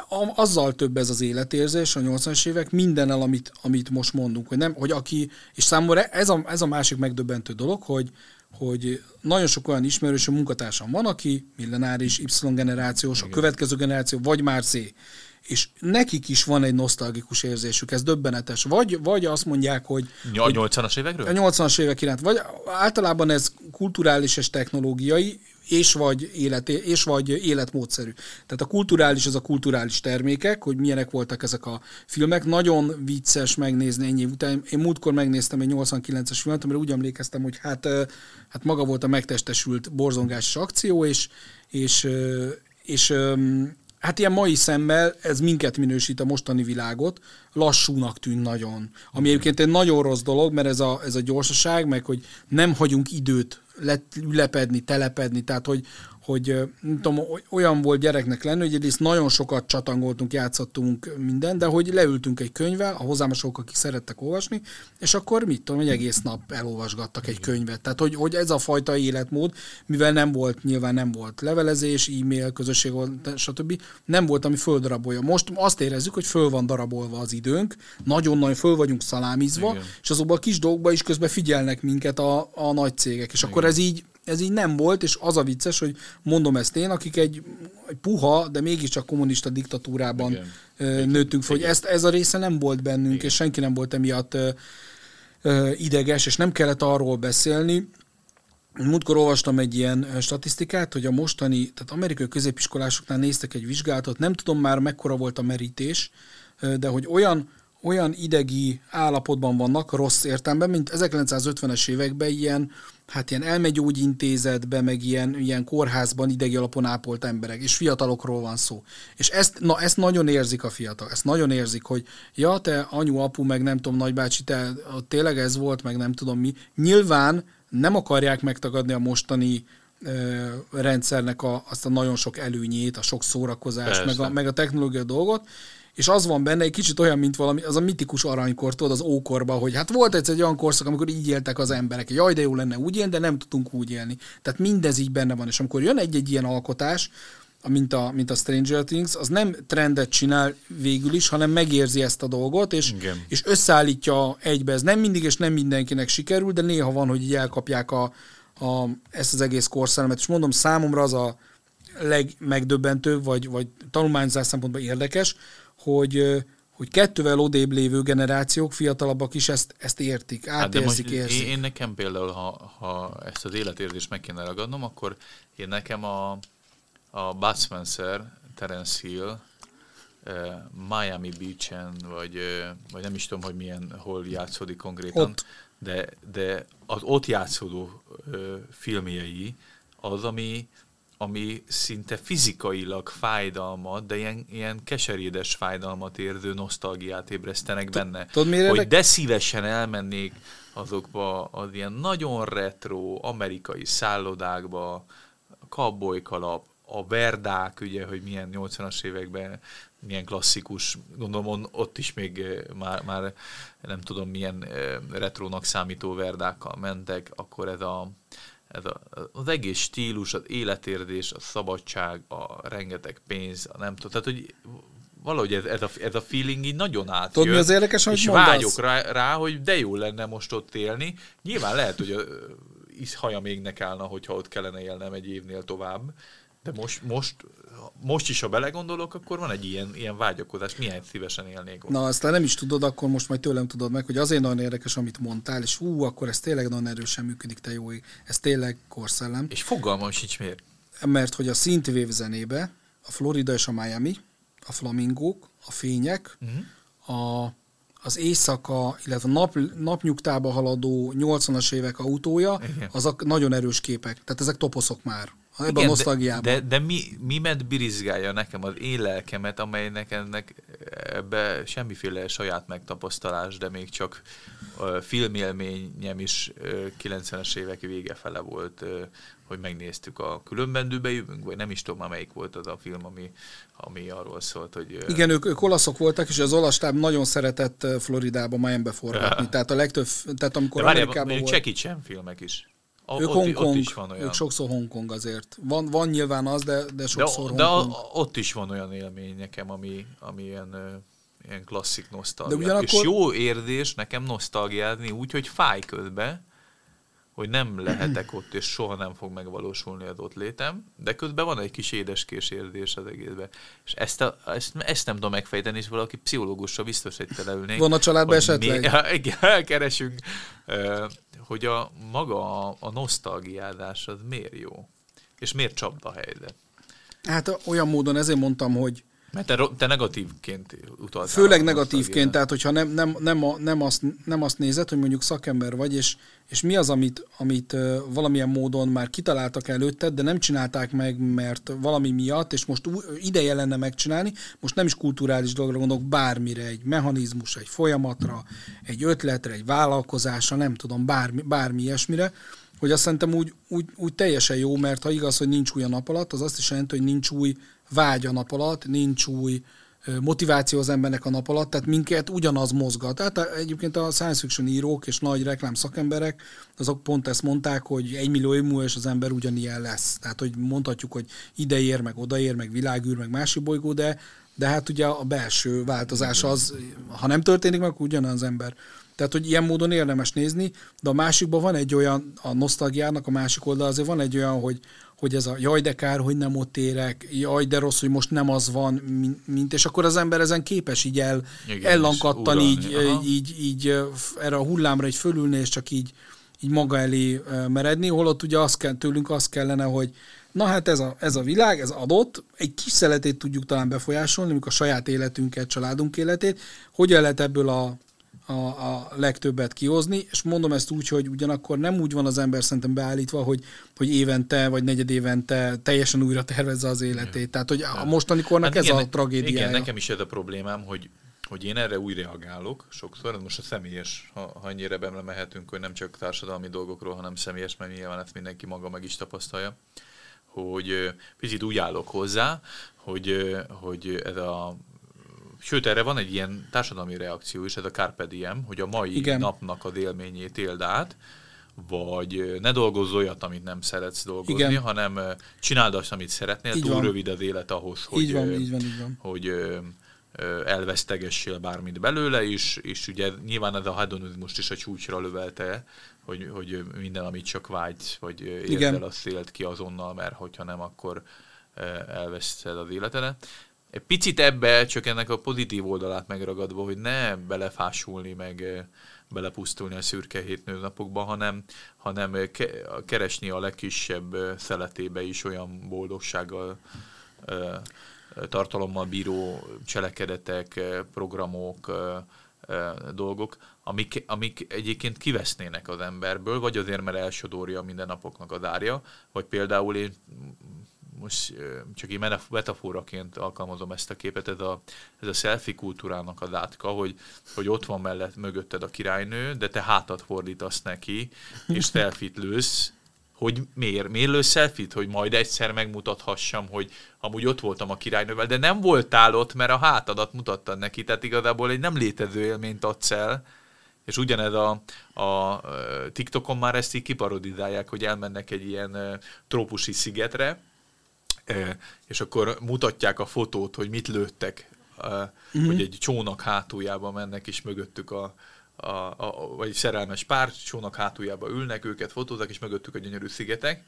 A, azzal több ez az életérzés a 80-as évek, mindennel, amit, amit most mondunk, hogy nem, hogy aki, és számomra ez a, ez a másik megdöbbentő dolog, hogy, hogy nagyon sok olyan ismerős munkatársam van, aki millenáris, Y-generációs, a következő generáció, vagy már Z. És nekik is van egy nosztalgikus érzésük, ez döbbenetes. Vagy, vagy azt mondják, hogy... A 80-as évekről? A 80-as évek iránt. Vagy általában ez kulturális és technológiai, és vagy, élet, és vagy életmódszerű. Tehát a kulturális az a kulturális termékek, hogy milyenek voltak ezek a filmek. Nagyon vicces megnézni ennyi után. Én múltkor megnéztem egy 89-es filmet, amire úgy emlékeztem, hogy hát, hát maga volt a megtestesült borzongásos akció, és, és, és, és hát ilyen mai szemmel ez minket minősít a mostani világot, lassúnak tűn nagyon. Ami egyébként egy nagyon rossz dolog, mert ez a, ez a gyorsaság, meg hogy nem hagyunk időt lepedni, telepedni, tehát hogy, hogy nem tudom, olyan volt gyereknek lenni, hogy egyrészt nagyon sokat csatangoltunk, játszottunk minden, de hogy leültünk egy könyvvel, a hozzám sok, akik szerettek olvasni, és akkor mit tudom, egy egész nap elolvasgattak egy könyvet. Tehát, hogy, hogy ez a fajta életmód, mivel nem volt, nyilván nem volt levelezés, e-mail, közösség, stb. Nem volt, ami földarabolja. Most azt érezzük, hogy föl van darabolva az időnk, nagyon-nagyon föl vagyunk szalámizva, Igen. és azokban a kis dolgokban is közben figyelnek minket a, a nagy cégek. És Igen. akkor ez így ez így nem volt, és az a vicces, hogy mondom ezt én, akik egy, egy puha, de mégiscsak kommunista diktatúrában Igen. nőttünk fel, hogy ezt, ez a része nem volt bennünk, Igen. és senki nem volt emiatt ö, ö, ideges, és nem kellett arról beszélni. Múltkor olvastam egy ilyen statisztikát, hogy a mostani, tehát amerikai középiskolásoknál néztek egy vizsgálatot, nem tudom már mekkora volt a merítés, de hogy olyan olyan idegi állapotban vannak, rossz értelemben, mint 1950-es években ilyen, hát ilyen elmegyógyintézetben, meg ilyen, ilyen kórházban idegi alapon ápolt emberek, és fiatalokról van szó. És ezt, na, ezt nagyon érzik a fiatal, ezt nagyon érzik, hogy ja, te anyu, apu, meg nem tudom, nagybácsi, te tényleg ez volt, meg nem tudom mi. Nyilván nem akarják megtagadni a mostani ö, rendszernek a, azt a nagyon sok előnyét, a sok szórakozást, meg a, meg a technológia dolgot, és az van benne egy kicsit olyan, mint valami, az a mitikus aranykor, tudod, az ókorba, hogy hát volt egyszer egy olyan korszak, amikor így éltek az emberek. Jaj, de jó lenne úgy élni, de nem tudtunk úgy élni. Tehát mindez így benne van. És amikor jön egy-egy ilyen alkotás, mint a, mint a Stranger Things, az nem trendet csinál végül is, hanem megérzi ezt a dolgot, és, és összeállítja egybe. Ez nem mindig és nem mindenkinek sikerül, de néha van, hogy így elkapják a, a, ezt az egész korszellemet. És mondom, számomra az a legmegdöbbentőbb, vagy, vagy tanulmányzás szempontból érdekes, hogy, hogy kettővel odébb lévő generációk, fiatalabbak is ezt, ezt értik, átérzik, hát érzik. Én, én nekem például, ha, ha ezt az életérzést meg kéne ragadnom, akkor én nekem a, a Bud Spencer, Terence Hill, Miami Beach-en, vagy, vagy nem is tudom, hogy milyen, hol játszódik konkrétan, ott. de, de az ott játszódó filmjei az, ami, ami szinte fizikailag fájdalmat, de ilyen, ilyen keserédes fájdalmat érző nosztalgiát ébresztenek benne. Tudod, mire hogy de szívesen elmennék azokba az ilyen nagyon retro amerikai szállodákba, a cowboy kalap, a verdák, ugye, hogy milyen 80-as években milyen klasszikus, gondolom ott is még eh, már, már nem tudom milyen eh, retrónak számító verdákkal mentek, akkor ez a ez a, az egész stílus, az életérdés, a szabadság, a rengeteg pénz, a nem tudom, tehát hogy valahogy ez, ez, a, ez a feeling így nagyon átjön. Tudod, mi az érdekes, hogy És mondasz? vágyok rá, rá, hogy de jó lenne most ott élni. Nyilván lehet, hogy a, is haja még állna, hogyha ott kellene élnem egy évnél tovább, de most, most most is, ha belegondolok, akkor van egy ilyen, ilyen vágyakozás, milyen szívesen élnék ott. Na, azt nem is tudod, akkor most majd tőlem tudod meg, hogy azért nagyon érdekes, amit mondtál, és ú, akkor ez tényleg nagyon erősen működik, te jó Ez tényleg korszellem. És fogalmam sincs miért. Mert hogy a synthwave zenébe a Florida és a Miami, a flamingók, a fények, uh-huh. a, az éjszaka, illetve nap, napnyugtába haladó 80-as évek autója, Igen. azok nagyon erős képek. Tehát ezek toposzok már. Ebben Igen, a nosztalgiában. De, de, de mi, mi med birizgálja nekem az én lelkemet, amelynek ennek ebbe semmiféle saját megtapasztalás, de még csak uh, filmélményem is uh, 90-es évek vége fele volt, uh, hogy megnéztük a különbendőbe jövünk, vagy nem is tudom már melyik volt az a film, ami, ami arról szólt, hogy... Igen, ők, ők olaszok voltak, és az olasz táb nagyon szeretett Floridába, Miami-be forgatni. tehát a legtöbb, tehát amikor de Amerikában volt... Jackie Chan filmek is. A, ők ott, Hongkong, ott is van olyan. Ők sokszor Hongkong azért. Van, van nyilván az, de, de sokszor de, Hongkong. De ott is van olyan élmény nekem, ami, ami ilyen, ilyen klasszik nosztalgia. De ugyanakkor... És jó érzés nekem nosztalgiázni úgy, hogy fáj közben, hogy nem lehetek ott, és soha nem fog megvalósulni az ott létem, de közben van egy kis édeskés érzés az egészben. És ezt, a, ezt, ezt nem tudom megfejteni, és valaki pszichológusra biztos, hogy teleülnénk. Van a családban esetleg? Mi, igen, elkeresünk, hogy a maga a, a nosztalgiázás az miért jó, és miért csapda helyzet. Hát olyan módon ezért mondtam, hogy Mert te, te negatívként utaltál. Főleg negatívként, tehát hogyha nem, nem, nem, a, nem, azt, nem azt nézed, hogy mondjuk szakember vagy, és, és mi az, amit, amit valamilyen módon már kitaláltak előtted, de nem csinálták meg, mert valami miatt, és most ideje lenne megcsinálni, most nem is kulturális dologra gondolok, bármire, egy mechanizmus, egy folyamatra, egy ötletre, egy vállalkozásra, nem tudom, bármi, bármi ilyesmire, hogy azt szerintem úgy, úgy, úgy teljesen jó, mert ha igaz, hogy nincs új a nap alatt, az azt is jelenti, hogy nincs új vágy a nap alatt, nincs új motiváció az embernek a nap alatt, tehát minket ugyanaz mozgat. Tehát egyébként a science fiction írók és nagy reklám szakemberek, azok pont ezt mondták, hogy egy millió év múlva és az ember ugyanilyen lesz. Tehát, hogy mondhatjuk, hogy ide ér, meg odaér, meg világűr, meg másik bolygó, de, de hát ugye a belső változás az, ha nem történik meg, ugyanaz az ember. Tehát, hogy ilyen módon érdemes nézni, de a másikban van egy olyan, a nosztalgiának a másik oldal azért van egy olyan, hogy, hogy ez a jaj, de kár, hogy nem ott érek, jaj, de rossz, hogy most nem az van, mint, és akkor az ember ezen képes így el, Igen, ellankattan, így, így, így, így, erre a hullámra egy fölülni, és csak így, így maga elé meredni, holott ugye azt kell, tőlünk azt kellene, hogy na hát ez a, ez a világ, ez adott, egy kis szeletét tudjuk talán befolyásolni, amikor a saját életünket, családunk életét, hogyan lehet ebből a a, a legtöbbet kihozni, és mondom ezt úgy, hogy ugyanakkor nem úgy van az ember szerintem beállítva, hogy, hogy évente vagy negyed évente teljesen újra tervezze az életét. Tehát, hogy a mostani kornak hát ez igen, a tragédia. Igen, nekem is ez a problémám, hogy, hogy én erre úgy reagálok sokszor, most a személyes, ha, ha annyira mehetünk, hogy nem csak társadalmi dolgokról, hanem személyes, mert nyilván ezt mindenki maga meg is tapasztalja, hogy picit úgy állok hozzá, hogy, hogy ez a Sőt, erre van egy ilyen társadalmi reakció is, ez a Carpe Diem, hogy a mai Igen. napnak a élményét éld át, vagy ne dolgozz olyat, amit nem szeretsz dolgozni, Igen. hanem csináld azt, amit szeretnél, így túl van. rövid az élet ahhoz, hogy, így van, így van, így van. hogy elvesztegessél bármit belőle, és, és ugye nyilván ez a hedonizmust is a csúcsra lövelte, hogy, hogy minden, amit csak vágysz, vagy érzel, azt élt ki azonnal, mert hogyha nem, akkor elveszted az életedet egy picit ebbe csak ennek a pozitív oldalát megragadva, hogy ne belefásulni, meg belepusztulni a szürke hétnőnapokba, hanem, hanem keresni a legkisebb szeletébe is olyan boldogsággal, tartalommal bíró cselekedetek, programok, dolgok, amik, amik egyébként kivesznének az emberből, vagy azért, mert elsodorja minden napoknak a dárja, vagy például én most csak így metaforaként alkalmazom ezt a képet, ez a, ez a selfie kultúrának a látka, hogy, hogy ott van mellett mögötted a királynő, de te hátat fordítasz neki, és selfit lősz, hogy miért? Miért lősz selfit? Hogy majd egyszer megmutathassam, hogy amúgy ott voltam a királynővel, de nem voltál ott, mert a hátadat mutattad neki, tehát igazából egy nem létező élményt adsz el, és ugyanez a, a TikTokon már ezt így kiparodizálják, hogy elmennek egy ilyen trópusi szigetre, és akkor mutatják a fotót, hogy mit lőttek, uh-huh. hogy egy csónak hátuljába mennek, és mögöttük a, a, a, vagy szerelmes pár csónak hátuljába ülnek, őket fotóznak, és mögöttük a gyönyörű szigetek,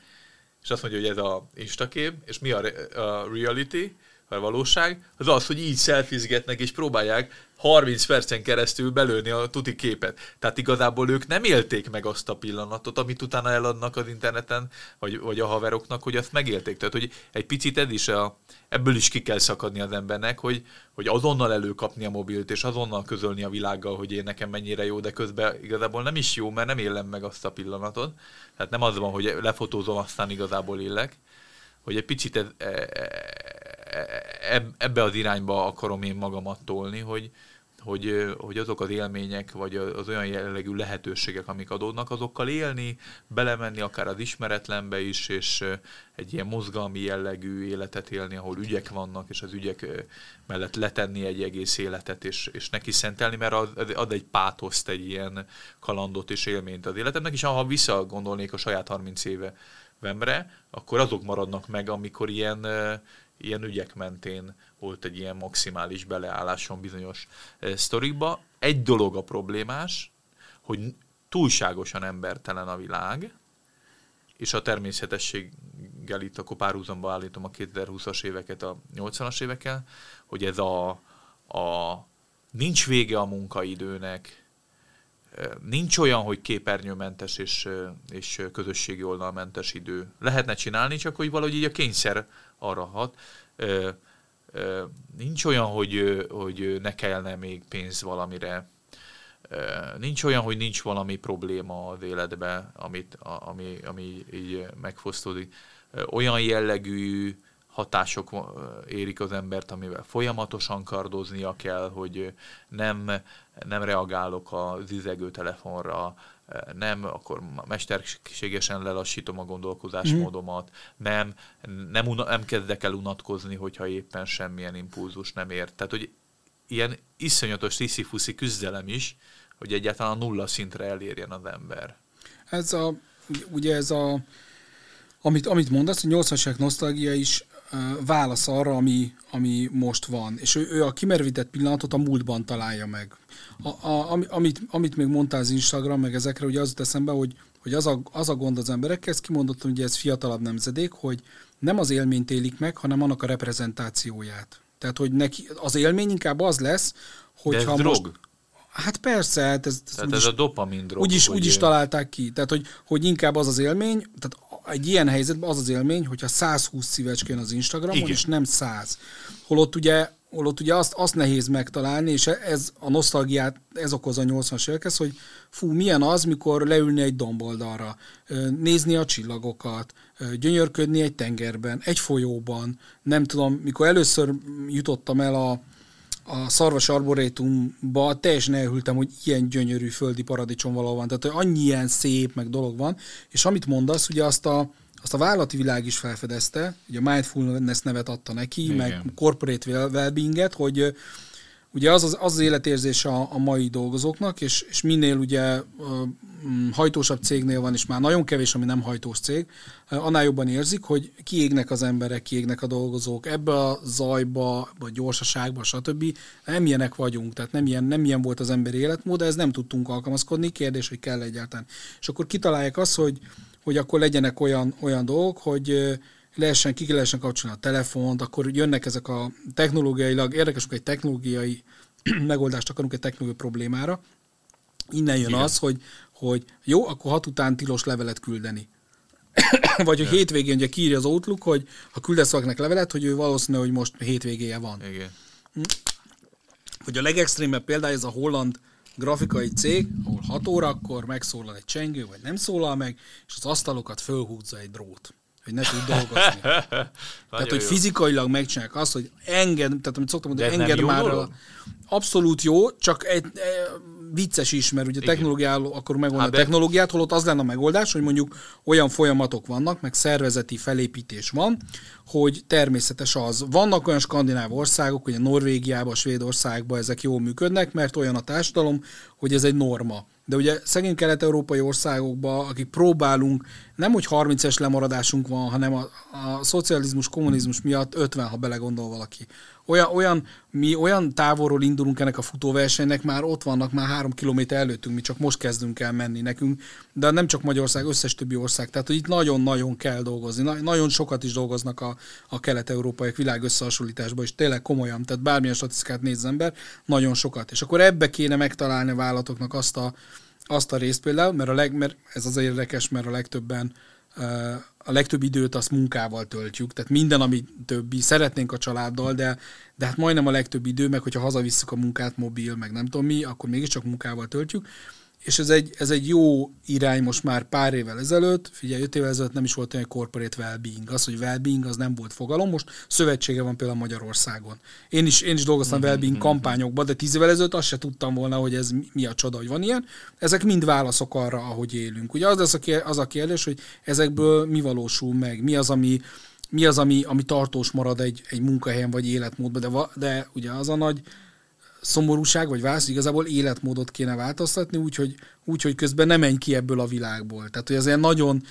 és azt mondja, hogy ez a instakép, és mi a, a reality, a valóság, az az, hogy így szelfizgetnek és próbálják 30 percen keresztül belőni a tuti képet. Tehát igazából ők nem élték meg azt a pillanatot, amit utána eladnak az interneten, vagy, vagy a haveroknak, hogy azt megélték. Tehát, hogy egy picit ez is a, ebből is ki kell szakadni az embernek, hogy, hogy azonnal előkapni a mobilt, és azonnal közölni a világgal, hogy én nekem mennyire jó, de közben igazából nem is jó, mert nem élem meg azt a pillanatot. Tehát nem az van, hogy lefotózom, aztán igazából élek, hogy egy picit ez, e, e, ebbe az irányba akarom én magamat tolni, hogy, hogy, hogy azok az élmények, vagy az olyan jellegű lehetőségek, amik adódnak, azokkal élni, belemenni akár az ismeretlenbe is, és egy ilyen mozgalmi jellegű életet élni, ahol ügyek vannak, és az ügyek mellett letenni egy egész életet, és, és neki szentelni, mert ad, ad egy pátoszt, egy ilyen kalandot és élményt az életemnek, és ha visszagondolnék a saját 30 éve vemre, akkor azok maradnak meg, amikor ilyen, ilyen ügyek mentén volt egy ilyen maximális beleálláson bizonyos sztorikba. Egy dolog a problémás, hogy túlságosan embertelen a világ, és a természetességgel itt akkor párhuzamba állítom a 2020-as éveket a 80-as évekkel, hogy ez a, a nincs vége a munkaidőnek, Nincs olyan, hogy képernyőmentes és, és közösségi oldalmentes idő. Lehetne csinálni, csak hogy valahogy így a kényszer arra hat. nincs olyan, hogy, hogy ne kellene még pénz valamire, nincs olyan, hogy nincs valami probléma az életben, amit, ami, ami így megfosztódik. Olyan jellegű hatások érik az embert, amivel folyamatosan kardoznia kell, hogy nem, nem reagálok a zizegő telefonra, nem, akkor mesterségesen lelassítom a gondolkozásmódomat, mm. nem, nem, nem kezdek el unatkozni, hogyha éppen semmilyen impulzus nem ért. Tehát, hogy ilyen iszonyatos sziszifuszi küzdelem is, hogy egyáltalán a nulla szintre elérjen az ember. Ez a, ugye ez a, amit, amit mondasz, hogy 80 nosztalgia is válasz arra, ami, ami most van. És ő, ő a kimervített pillanatot a múltban találja meg. A, a, amit, amit még mondtál az Instagram, meg ezekre, ugye az jut eszembe, hogy, hogy az, a, az a gond az emberekkel, ezt kimondottam, hogy ez fiatalabb nemzedék, hogy nem az élményt élik meg, hanem annak a reprezentációját. Tehát, hogy neki az élmény inkább az lesz, hogy ha most... Drog. Hát persze, hát ez, ez, tehát ez a dopamin drog. Úgyis, úgy is találták ki. Tehát, hogy, hogy inkább az az élmény, tehát egy ilyen helyzetben az az élmény, hogyha 120 szívecskén az Instagramon, Igen. és nem 100. Holott ugye, holott ugye azt, azt nehéz megtalálni, és ez a nosztalgiát, ez okozza a 80-as évekhez, hogy fú, milyen az, mikor leülni egy domboldalra, nézni a csillagokat, gyönyörködni egy tengerben, egy folyóban, nem tudom, mikor először jutottam el a, a szarvas arborétumba teljesen elhültem, hogy ilyen gyönyörű földi paradicsom valahol van. Tehát, hogy annyi ilyen szép meg dolog van, és amit mondasz, ugye azt a, azt a vállalati világ is felfedezte, ugye a mindfulness nevet adta neki, Igen. meg corporate well hogy Ugye az az, az, az életérzés a, a mai dolgozóknak, és, és minél ugye mm, hajtósabb cégnél van, és már nagyon kevés, ami nem hajtós cég, annál jobban érzik, hogy kiégnek az emberek, kiégnek a dolgozók, ebbe a zajba, vagy gyorsaságba, stb. Nem ilyenek vagyunk, tehát nem ilyen, nem ilyen volt az emberi életmód, de ez nem tudtunk alkalmazkodni, kérdés, hogy kell egyáltalán. És akkor kitalálják azt, hogy, hogy akkor legyenek olyan, olyan dolgok, hogy lehessen, ki lehessen kapcsolni a telefont, akkor jönnek ezek a technológiailag, érdekes, hogy egy technológiai megoldást akarunk egy technológiai problémára. Innen jön Igen. az, hogy, hogy jó, akkor hat után tilos levelet küldeni. Vagy hogy hétvégén ugye kiírja az Outlook, hogy ha küldesz valakinek levelet, hogy ő valószínű, hogy most hétvégéje van. Igen. Hogy a legextrémebb példája ez a holland grafikai cég, ahol 6 órakor megszólal egy csengő, vagy nem szólal meg, és az asztalokat fölhúzza egy drót hogy ne tud dolgozni. tehát, hogy fizikailag megcsinálják azt, hogy enged, tehát amit szoktam mondani, enged már a, abszolút jó, csak egy, egy vicces is, mert ugye technológiáról akkor megoldani hát, a technológiát, holott az lenne a megoldás, hogy mondjuk olyan folyamatok vannak, meg szervezeti felépítés van, hogy természetes az. Vannak olyan skandináv országok, ugye Norvégiában, Svédországban ezek jól működnek, mert olyan a társadalom, hogy ez egy norma. De ugye szegény kelet-európai országokban, akik próbálunk, nem hogy 30-es lemaradásunk van, hanem a, a szocializmus, kommunizmus miatt 50, ha belegondol valaki olyan, olyan, mi olyan távolról indulunk ennek a futóversenynek, már ott vannak, már három kilométer előttünk, mi csak most kezdünk el menni nekünk, de nem csak Magyarország, összes többi ország. Tehát, hogy itt nagyon-nagyon kell dolgozni. Na, nagyon sokat is dolgoznak a, a kelet-európaiak világ összehasonlításban, és tényleg komolyan, tehát bármilyen statisztikát néz ember, nagyon sokat. És akkor ebbe kéne megtalálni a vállalatoknak azt a, azt a részt például, mert, a leg, mert ez az érdekes, mert a legtöbben a legtöbb időt azt munkával töltjük, tehát minden, ami többi, szeretnénk a családdal, de, de hát majdnem a legtöbb idő, meg hogyha hazavisszük a munkát, mobil, meg nem tudom mi, akkor mégiscsak munkával töltjük, és ez egy, ez egy jó irány most már pár évvel ezelőtt, figyelj, öt évvel ezelőtt nem is volt olyan corporate well-being. Az, hogy well-being, az nem volt fogalom, most szövetsége van például Magyarországon. Én is, én is dolgoztam mm-hmm. well-being kampányokban, de tíz évvel ezelőtt azt se tudtam volna, hogy ez mi a csoda, hogy van ilyen. Ezek mind válaszok arra, ahogy élünk. Ugye az, az, a, az a kérdés, hogy ezekből mi valósul meg, mi az, ami, mi az, ami, ami tartós marad egy, egy munkahelyen vagy életmódban, de, de ugye az a nagy szomorúság vagy válasz, igazából életmódot kéne változtatni, úgyhogy úgy, hogy közben nem menj ki ebből a világból. Tehát, hogy ez ilyen nagyon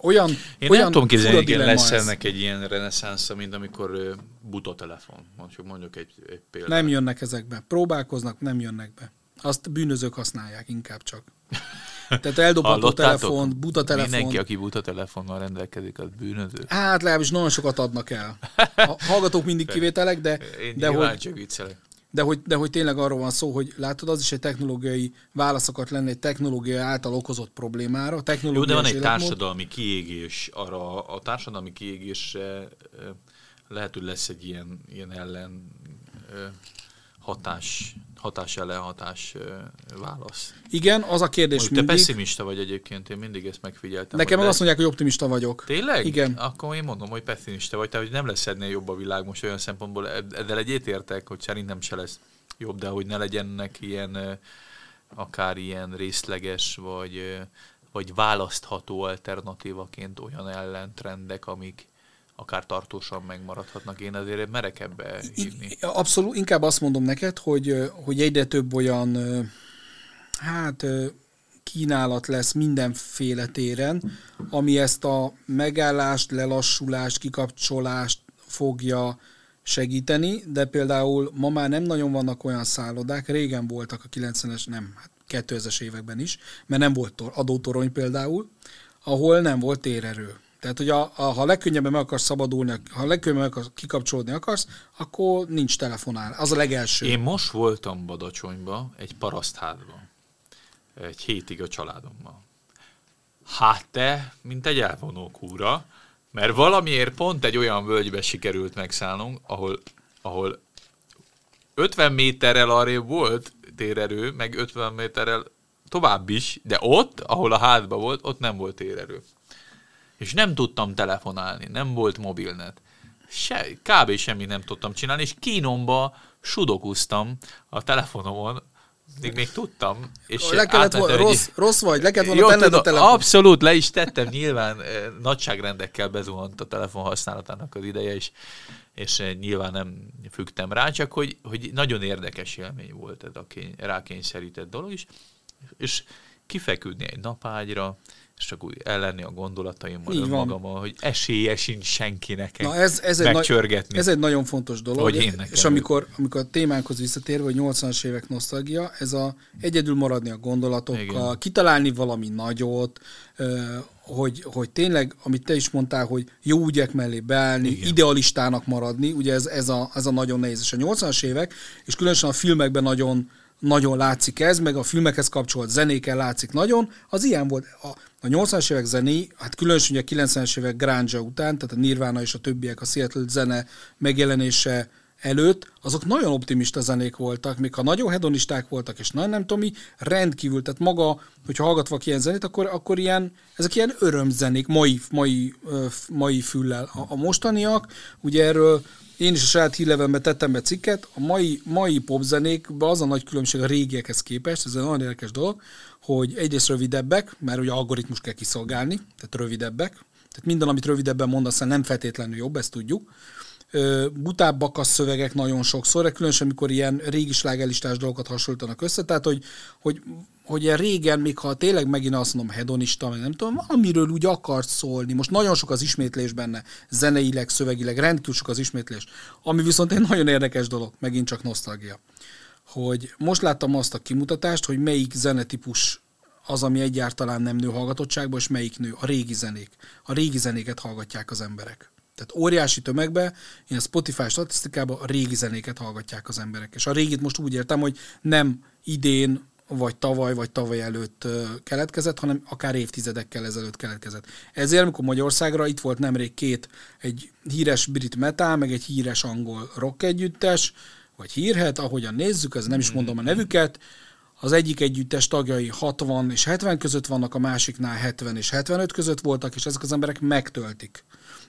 olyan Én olyan nem tudom képzelni, hogy lesz ennek egy ilyen reneszánsza, mint amikor buta telefon. Mondjuk, mondjuk egy, egy példát. Nem jönnek ezekbe. Próbálkoznak, nem jönnek be. Azt bűnözők használják inkább csak. Tehát eldobható telefon, buta telefon. Mindenki, aki buta telefonnal rendelkezik, az bűnöző. Hát legalábbis nagyon sokat adnak el. A hallgatók mindig kivételek, de... Én de hogy, csak viccelek de hogy, de hogy tényleg arról van szó, hogy látod, az is egy technológiai válaszokat lenne egy technológia által okozott problémára. Jó, de van egy életmód. társadalmi kiégés, arra a társadalmi kiégésre lehet, hogy lesz egy ilyen, ilyen ellen hatás, hatás ellen hatás válasz. Igen, az a kérdés Mondjuk mindig... Te pessimista vagy egyébként, én mindig ezt megfigyeltem. Nekem meg azt mondják, hogy optimista vagyok. Tényleg? Igen. Akkor én mondom, hogy pessimista vagy, tehát hogy nem lesz ennél jobb a világ most olyan szempontból, ezzel egyetértek, hogy szerintem se lesz jobb, de hogy ne legyenek ilyen akár ilyen részleges, vagy, vagy választható alternatívaként olyan ellentrendek, amik, akár tartósan megmaradhatnak. Én azért merek ebbe hívni. Abszolút, inkább azt mondom neked, hogy, hogy egyre több olyan hát kínálat lesz mindenféle téren, ami ezt a megállást, lelassulást, kikapcsolást fogja segíteni, de például ma már nem nagyon vannak olyan szállodák, régen voltak a 90-es, nem, hát 2000-es években is, mert nem volt adótorony például, ahol nem volt térerő. Tehát, hogy a, a, ha legkönnyebben meg akarsz szabadulni, ha legkönnyebben meg akarsz kikapcsolódni akarsz, akkor nincs telefonál. Az a legelső. Én most voltam Badacsonyba, egy parasztházban. Egy hétig a családommal. Hát te, mint egy elvonó kúra, mert valamiért pont egy olyan völgybe sikerült megszállnunk, ahol, ahol 50 méterrel arrébb volt térerő, meg 50 méterrel tovább is, de ott, ahol a házban volt, ott nem volt térerő és nem tudtam telefonálni, nem volt mobilnet. Se, kb. semmit nem tudtam csinálni, és kínomba sudokoztam a telefonomon, még, még tudtam. És le kellett volna, rossz, rossz vagy, le kellett volna tenned a telefon. Abszolút, le is tettem, nyilván eh, nagyságrendekkel bezuhant a telefon használatának az ideje, és, és eh, nyilván nem fügtem rá, csak hogy, hogy nagyon érdekes élmény volt ez a kény, rákényszerített dolog is, és kifeküdni egy napágyra, és csak úgy ellenni a gondolataimmal Így önmagammal, hogy esélye sincs senkinek Na ez, ez egy megcsörgetni. ez egy nagyon fontos dolog. Hogy én nekem és amikor, amikor a témánkhoz visszatérve, hogy 80-as évek nosztalgia, ez a egyedül maradni a gondolatokkal, Igen. kitalálni valami nagyot, hogy, hogy tényleg, amit te is mondtál, hogy jó ügyek mellé beállni, Igen. idealistának maradni, ugye ez, ez, a, ez a nagyon nehéz. És a 80-as évek, és különösen a filmekben nagyon nagyon látszik ez, meg a filmekhez kapcsolt zenéken látszik nagyon, az ilyen volt. A, a 80-as évek zené, hát különösen ugye a 90-es évek grunge után, tehát a Nirvana és a többiek, a Seattle zene megjelenése előtt, azok nagyon optimista zenék voltak, még ha nagyon hedonisták voltak, és nagyon nem tudom mi, rendkívül, tehát maga, hogyha hallgatvak ilyen zenét, akkor, akkor ilyen, ezek ilyen örömzenék, mai, mai, mai füllel. A, a mostaniak, ugye erről én is a saját hírlevelemben tettem be cikket, a mai, mai popzenékben az a nagy különbség a régiekhez képest, ez egy nagyon érdekes dolog, hogy egyrészt rövidebbek, mert ugye algoritmus kell kiszolgálni, tehát rövidebbek, tehát minden, amit rövidebben mondasz, nem feltétlenül jobb, ezt tudjuk. Butábbak a szövegek nagyon sokszor, különösen amikor ilyen régi slágelistás dolgokat hasonlítanak össze, tehát hogy, hogy hogy régen, még ha tényleg megint azt mondom hedonista, meg nem tudom, amiről úgy akart szólni. Most nagyon sok az ismétlés benne, zeneileg, szövegileg, rendkívül sok az ismétlés. Ami viszont egy nagyon érdekes dolog, megint csak nosztalgia. Hogy most láttam azt a kimutatást, hogy melyik zenetípus az, ami egyáltalán nem nő hallgatottságban, és melyik nő. A régi zenék. A régi zenéket hallgatják az emberek. Tehát óriási tömegbe, ilyen Spotify statisztikában a régi zenéket hallgatják az emberek. És a régit most úgy értem, hogy nem idén vagy tavaly, vagy tavaly előtt keletkezett, hanem akár évtizedekkel ezelőtt keletkezett. Ezért, amikor Magyarországra itt volt nemrég két, egy híres brit metal, meg egy híres angol rock együttes, vagy hírhet, ahogyan nézzük, ez nem is mondom a nevüket, az egyik együttes tagjai 60 és 70 között vannak, a másiknál 70 és 75 között voltak, és ezek az emberek megtöltik.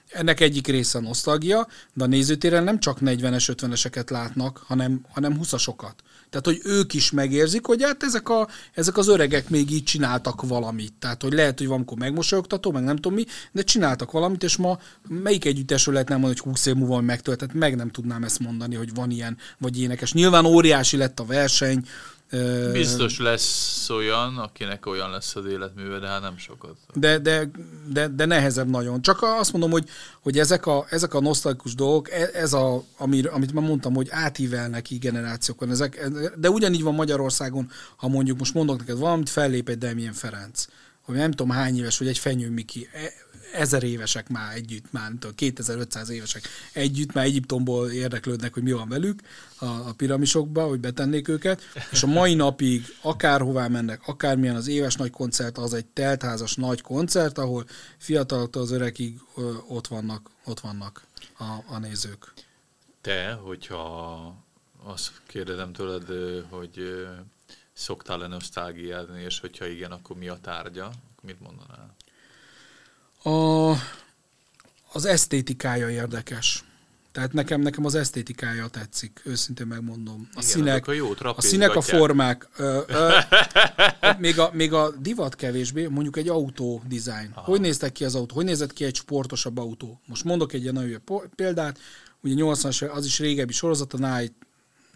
Ennek egyik része nosztalgia, de a nézőtéren nem csak 40-es, 50-eseket látnak, hanem, hanem 20-asokat. Tehát, hogy ők is megérzik, hogy hát ezek, a, ezek az öregek még így csináltak valamit. Tehát, hogy lehet, hogy valamikor megmosolyogtató, meg nem tudom mi, de csináltak valamit, és ma melyik együttesről lehet nem mondani, hogy 20 év múlva megtöltett, meg nem tudnám ezt mondani, hogy van ilyen, vagy énekes. Nyilván óriási lett a verseny, Biztos lesz olyan, akinek olyan lesz az életműve, de hát nem sokat. De, de, de, de nehezebb nagyon. Csak azt mondom, hogy, hogy ezek a, ezek a nosztalikus dolgok, e, ez a, amir, amit már mondtam, hogy átívelnek így generációkon. Ezek, de ugyanígy van Magyarországon, ha mondjuk most mondok neked valamit, fellép egy Demien Ferenc, hogy nem tudom hány éves, vagy egy Fenyő Miki. Ezer évesek már együtt, már 2500 évesek együtt, már Egyiptomból érdeklődnek, hogy mi van velük a, a piramisokba, hogy betennék őket, és a mai napig akárhová mennek, akármilyen az éves nagy koncert, az egy teltházas nagy koncert, ahol fiataloktól az öregig ö, ott vannak, ott vannak a, a nézők. Te, hogyha azt kérdezem tőled, hogy szoktál-e nosztálgiázni, és hogyha igen, akkor mi a tárgya? Mit mondanál? A, az esztétikája érdekes. Tehát nekem, nekem az esztétikája tetszik, őszintén megmondom. A Igen, színek, a jó a színek, a formák. Ö, ö, még, a, még a divat kevésbé, mondjuk egy autó design. Hogy néztek ki az autó? Hogy nézett ki egy sportosabb autó? Most mondok egy ilyen nagyon jó példát. Ugye 80-as, az is régebbi sorozat, a Night,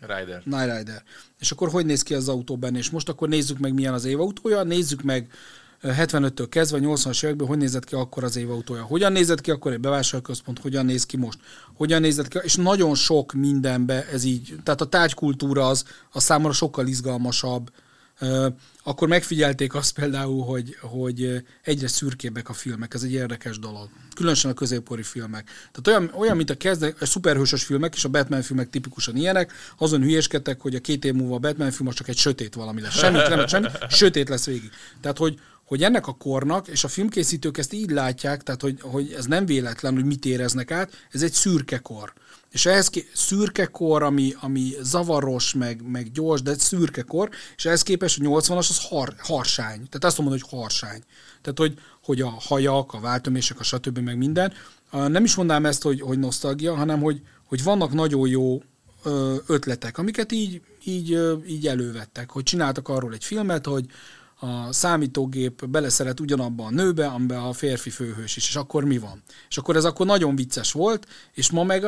Rider. Night Rider. És akkor hogy néz ki az autó benne? És most akkor nézzük meg, milyen az évautója, nézzük meg 75-től kezdve, 80-as években, hogy nézett ki akkor az évautója. Hogyan nézett ki akkor egy bevásárlóközpont, hogyan néz ki most, hogyan nézett ki, és nagyon sok mindenbe ez így, tehát a tárgykultúra az, az számomra sokkal izgalmasabb. Akkor megfigyelték azt például, hogy, hogy egyre szürkébbek a filmek, ez egy érdekes dolog. Különösen a középkori filmek. Tehát olyan, olyan mint a, kezde, a szuperhősös filmek, és a Batman filmek tipikusan ilyenek, azon hülyéskedtek, hogy a két év múlva a Batman film az csak egy sötét valami lesz. Semmi, nem, semmi, sötét lesz végig. Tehát, hogy, hogy ennek a kornak, és a filmkészítők ezt így látják, tehát hogy, hogy ez nem véletlen, hogy mit éreznek át, ez egy szürke kor. És ehhez ké- szürke kor, ami, ami zavaros, meg, meg gyors, de szürke kor, és ehhez képest a 80-as az har, harsány. Tehát azt mondom, hogy harsány. Tehát, hogy, hogy a hajak, a váltömések, a stb. meg minden. Nem is mondanám ezt, hogy, hogy nosztalgia, hanem hogy, hogy vannak nagyon jó ötletek, amiket így, így, így elővettek, hogy csináltak arról egy filmet, hogy a számítógép beleszeret ugyanabba a nőbe, amiben a férfi főhős is, és akkor mi van? És akkor ez akkor nagyon vicces volt, és ma meg,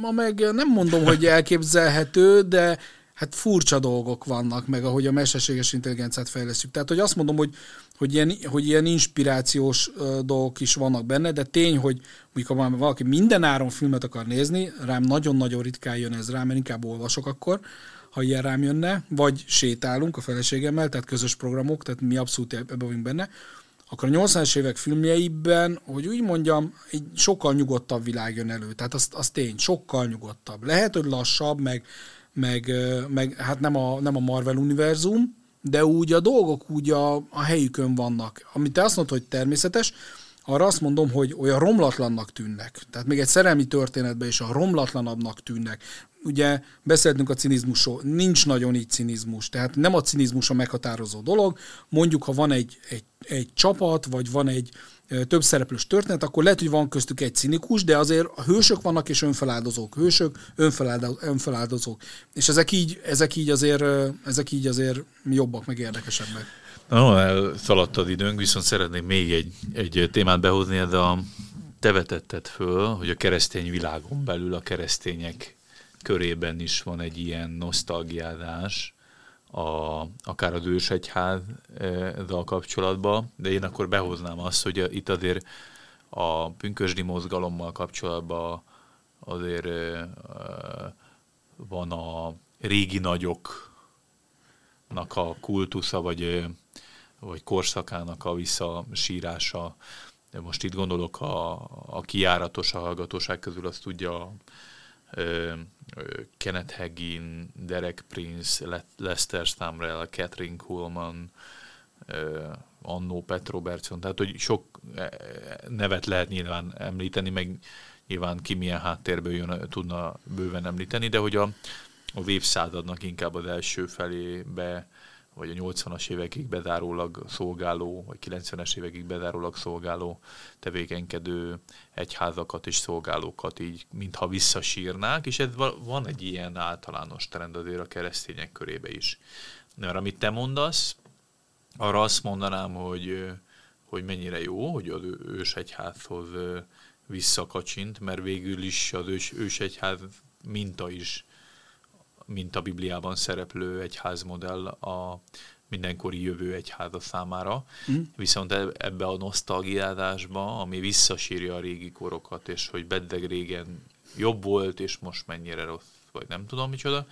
ma meg nem mondom, hogy elképzelhető, de hát furcsa dolgok vannak, meg ahogy a mesterséges intelligenciát fejlesztjük. Tehát, hogy azt mondom, hogy, hogy, ilyen, hogy ilyen inspirációs dolgok is vannak benne, de tény, hogy mondjuk ha valaki minden áron filmet akar nézni, rám nagyon-nagyon ritkán jön ez rám, mert inkább olvasok akkor, ha ilyen rám jönne, vagy sétálunk a feleségemmel, tehát közös programok, tehát mi abszolút ebben vagyunk benne, akkor a 80-as évek filmjeiben, hogy úgy mondjam, egy sokkal nyugodtabb világ jön elő. Tehát az, az tény, sokkal nyugodtabb. Lehet, hogy lassabb, meg, meg, meg hát nem a, nem a Marvel univerzum, de úgy a dolgok úgy a, a helyükön vannak. Amit te azt mondod, hogy természetes, arra azt mondom, hogy olyan romlatlannak tűnnek. Tehát még egy szerelmi történetben is a romlatlanabbnak tűnnek. Ugye beszéltünk a cinizmusról, nincs nagyon így cinizmus, tehát nem a cinizmus a meghatározó dolog. Mondjuk, ha van egy, egy, egy csapat, vagy van egy több szereplős történet, akkor lehet, hogy van köztük egy cinikus, de azért a hősök vannak és önfeláldozók. Hősök, önfeláldozók. önfeláldozók. És ezek így, ezek így azért, ezek így azért jobbak, meg érdekesebbek. Na, elszaladtad időnk, viszont szeretnék még egy, egy témát behozni, de a, te vetetted föl, hogy a keresztény világon belül a keresztények körében is van egy ilyen nosztalgiázás, a, akár a Dősegyházzal kapcsolatban, de én akkor behoznám azt, hogy itt azért a pünkösdi mozgalommal kapcsolatban azért van a régi nagyoknak a kultusza, vagy, vagy korszakának a visszasírása. De most itt gondolok a, a kiáratos a hallgatóság közül, azt tudja Kenneth Hagin, Derek Prince, Le- Lester Stamrell, Catherine ö, Annó Pet Robertson, tehát hogy sok eh, nevet lehet nyilván említeni, meg nyilván ki milyen háttérből jön, tudna bőven említeni, de hogy a, az évszázadnak inkább az első felébe, vagy a 80-as évekig bezárólag szolgáló, vagy 90-es évekig bezárólag szolgáló tevékenykedő egyházakat és szolgálókat így, mintha visszasírnák, és ez va- van egy ilyen általános trend azért a keresztények körébe is. Mert amit te mondasz, arra azt mondanám, hogy, hogy mennyire jó, hogy az ősegyházhoz visszakacsint, mert végül is az ős, ősegyház minta is, mint a Bibliában szereplő egyházmodell a mindenkori jövő egyháza számára. Mm. Viszont e- ebbe a nosztalgiázásba, ami visszasírja a régi korokat, és hogy beddeg régen jobb volt, és most mennyire rossz, vagy nem tudom micsoda,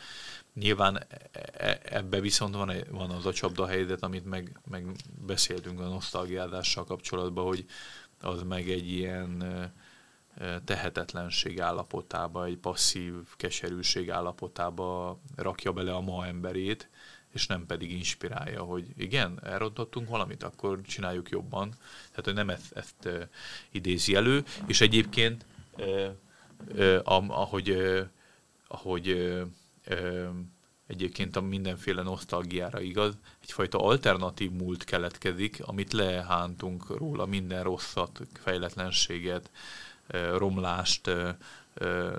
Nyilván e- e- ebbe viszont van, van az a csapda helyzet, amit meg, meg beszéltünk a nosztalgiázással kapcsolatban, hogy az meg egy ilyen tehetetlenség állapotába, egy passzív keserűség állapotába rakja bele a ma emberét, és nem pedig inspirálja, hogy igen, elrontottunk valamit, akkor csináljuk jobban. Tehát, hogy nem ezt, ezt idézi elő, és egyébként ahogy, ahogy egyébként a mindenféle nosztalgiára igaz, egyfajta alternatív múlt keletkezik, amit lehántunk róla minden rosszat, fejletlenséget, romlást,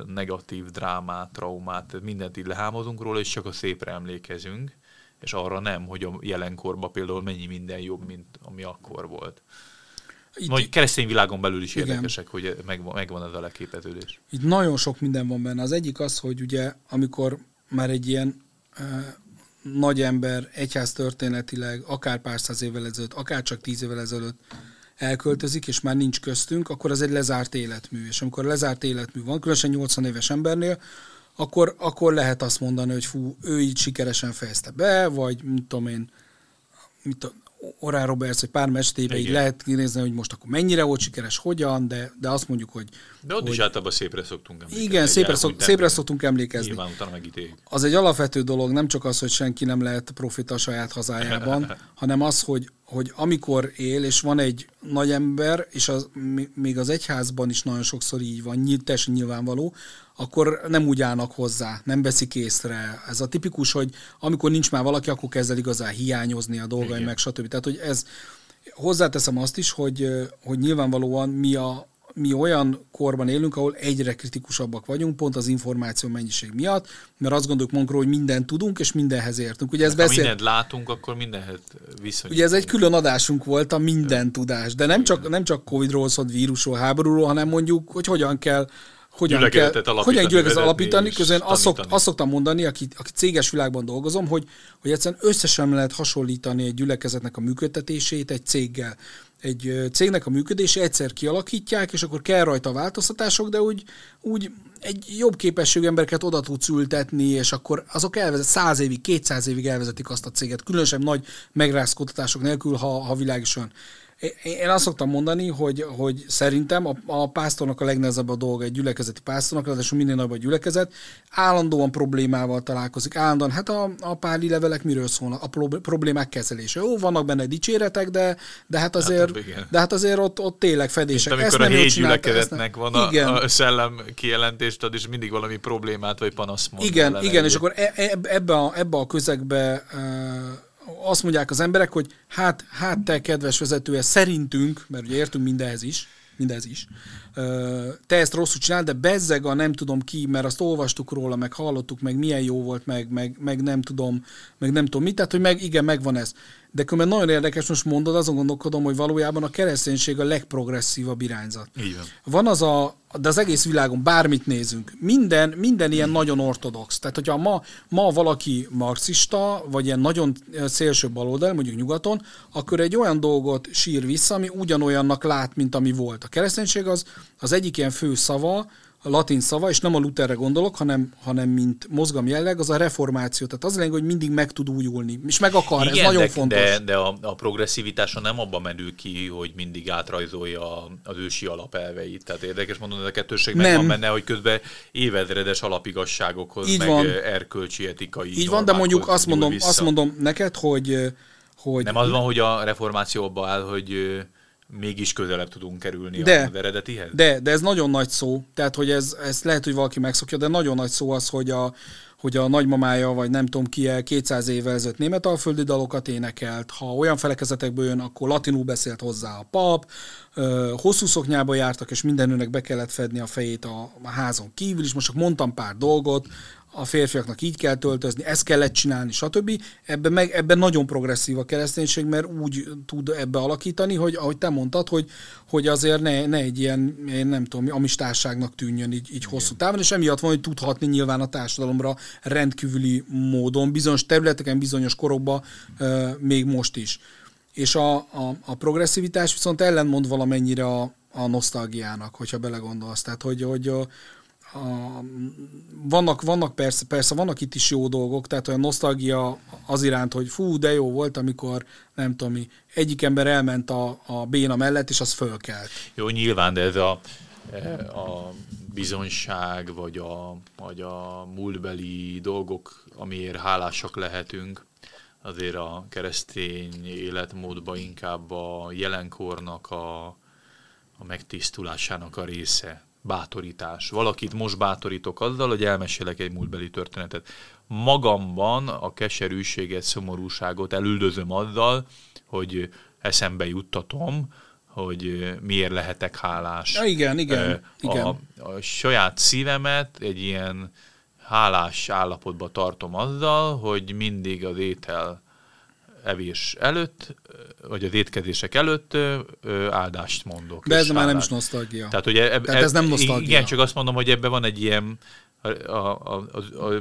negatív drámát, traumát, mindent így lehámozunk róla, és csak a szépre emlékezünk, és arra nem, hogy a jelenkorban például mennyi minden jobb, mint ami akkor volt. Itt, Vagy keresztény világon belül is igen. érdekesek, hogy megvan, megvan ez a leképeződés. Itt nagyon sok minden van benne. Az egyik az, hogy ugye amikor már egy ilyen e, nagy ember egyház történetileg, akár pár száz évvel ezelőtt, akár csak tíz évvel ezelőtt elköltözik, és már nincs köztünk, akkor az egy lezárt életmű. És amikor lezárt életmű van, különösen 80 éves embernél, akkor, akkor lehet azt mondani, hogy fú, ő így sikeresen fejezte be, vagy mit tudom én, mit tudom, Orán Roberts, hogy pár mestébe így lehet nézni, hogy most akkor mennyire volt sikeres, hogyan, de, de azt mondjuk, hogy... De ott hogy, is általában szépre szoktunk emlékezni. Igen, szépre, szok, szépre szoktunk emlékezni. Nyilván utána megítéljük. Az egy alapvető dolog, nem csak az, hogy senki nem lehet profita a saját hazájában, hanem az, hogy, hogy amikor él, és van egy nagy ember, és az, még az egyházban is nagyon sokszor így van, teljesen nyilvánvaló, akkor nem úgy állnak hozzá, nem veszik észre. Ez a tipikus, hogy amikor nincs már valaki, akkor kezd el igazán hiányozni a dolgai, meg stb. Tehát, hogy ez, hozzáteszem azt is, hogy, hogy nyilvánvalóan mi a, mi olyan korban élünk, ahol egyre kritikusabbak vagyunk, pont az információ mennyiség miatt, mert azt gondoljuk magunkról, hogy mindent tudunk, és mindenhez értünk. Ugye ez ha beszél... mindent látunk, akkor mindenhez viszonyítunk. Ugye ez egy külön adásunk volt, a minden tudás, de nem csak, nem csak Covid-ról szólt, vírusról, háborúról, hanem mondjuk, hogy hogyan kell hogyan kell, alapítani, hogyan gyülekezetet alapítani, közben azt, szok, azt szoktam mondani, aki, aki céges világban dolgozom, hogy, hogy egyszerűen összesen lehet hasonlítani egy gyülekezetnek a működtetését egy céggel. Egy cégnek a működése egyszer kialakítják, és akkor kell rajta változtatások, de úgy, úgy egy jobb képességű embereket oda tudsz ültetni, és akkor azok elvezet, száz évig, kétszáz évig elvezetik azt a céget, különösen nagy megrázkodtatások nélkül, ha, ha világ is olyan én azt szoktam mondani, hogy, hogy szerintem a, a pásztornak a legnehezebb a dolga egy gyülekezeti pásztornak, ráadásul minél nagyobb a gyülekezet, állandóan problémával találkozik. Állandóan, hát a, a páli levelek miről szólnak? A problémák kezelése. Jó, vannak benne dicséretek, de, de hát azért, hát, de hát azért ott, ott tényleg fedések. Mint amikor ezt a hét gyülekezetnek van a, igen. a szellem kijelentést ad, és mindig valami problémát vagy panaszt mond. Igen, igen, és akkor e, e, ebbe a, ebbe a közegbe azt mondják az emberek, hogy hát, hát te kedves vezetője, szerintünk, mert ugye értünk mindenhez is, mindez is. Te ezt rosszul csinál, de bezzeg a nem tudom ki, mert azt olvastuk róla, meg hallottuk, meg milyen jó volt, meg, meg, meg nem tudom, meg nem tudom mit, tehát hogy meg, igen, megvan ez. De különben nagyon érdekes, most mondod, azon gondolkodom, hogy valójában a kereszténység a legprogresszívabb irányzat. Igen. Van az a, de az egész világon bármit nézünk, minden, minden ilyen nagyon ortodox. Tehát, hogyha ma, ma valaki marxista, vagy ilyen nagyon szélső baloldal, mondjuk nyugaton, akkor egy olyan dolgot sír vissza, ami ugyanolyannak lát, mint ami volt. A kereszténység az, az egyik ilyen fő szava, a latin szava, és nem a Lutherre gondolok, hanem, hanem mint mozgam jelleg, az a reformáció. Tehát az lényeg, hogy mindig meg tud újulni, és meg akar, Igen, ez nagyon de, fontos. De, de a, a progresszivitása nem abban menül ki, hogy mindig átrajzolja az ősi alapelveit. Tehát érdekes mondani, hogy a kettőség meg van benne, hogy közben évezredes alapigasságokhoz, Így meg van. erkölcsi, etikai Így van, de mondjuk azt mondom, azt mondom neked, hogy, hogy... Nem az van, hogy a reformációban áll, hogy mégis közelebb tudunk kerülni de, az eredetihez? De, de ez nagyon nagy szó, tehát hogy ez, ez lehet, hogy valaki megszokja, de nagyon nagy szó az, hogy a, hogy a nagymamája, vagy nem tudom ki, 200 évvel ezelőtt német alföldi dalokat énekelt, ha olyan felekezetekből jön, akkor latinul beszélt hozzá a pap, hosszú szoknyába jártak, és mindenőnek be kellett fedni a fejét a, a házon kívül is. Most csak mondtam pár dolgot, a férfiaknak így kell töltözni, ezt kellett csinálni, stb. Ebben, meg, ebben nagyon progresszív a kereszténység, mert úgy tud ebbe alakítani, hogy ahogy te mondtad, hogy, hogy azért ne, ne egy ilyen, én nem tudom, amistárságnak tűnjön így, így hosszú távon, és emiatt van, hogy tudhatni nyilván a társadalomra rendkívüli módon, bizonyos területeken, bizonyos korokban, még most is. És a, a, a progresszivitás viszont ellenmond valamennyire a, a nosztalgiának, hogyha belegondolsz. Tehát, hogy, hogy a, vannak, vannak persze, persze, vannak itt is jó dolgok, tehát olyan nosztalgia az iránt, hogy fú, de jó volt, amikor nem tudom mi, egyik ember elment a, a béna mellett, és az fölkelt. Jó, nyilván, de ez a, a bizonyság, vagy a, vagy a múltbeli dolgok, amiért hálásak lehetünk, azért a keresztény életmódban inkább a jelenkornak a, a megtisztulásának a része bátorítás. Valakit most bátorítok azzal, hogy elmesélek egy múltbeli történetet. Magamban a keserűséget, szomorúságot elüldözöm azzal, hogy eszembe juttatom, hogy miért lehetek hálás. Ja, igen, igen. A, igen. a saját szívemet egy ilyen hálás állapotba tartom azzal, hogy mindig az étel evés előtt, vagy az étkezések előtt áldást mondok. De ez már nem is nosztalgia. Tehát, hogy eb, Tehát ez nem nosztalgia. Igen, csak azt mondom, hogy ebben van egy ilyen a, a, a, a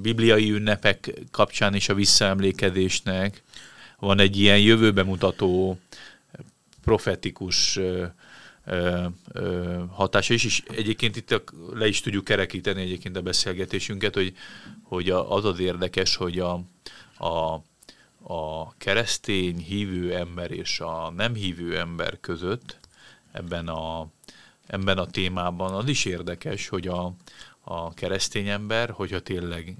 bibliai ünnepek kapcsán is a visszaemlékezésnek van egy ilyen jövőbe mutató profetikus ö, ö, ö, hatása is, és egyébként itt le is tudjuk kerekíteni egyébként a beszélgetésünket, hogy, hogy az az érdekes, hogy a, a a keresztény hívő ember és a nem hívő ember között ebben a, ebben a témában. Az is érdekes, hogy a, a keresztény ember, hogyha tényleg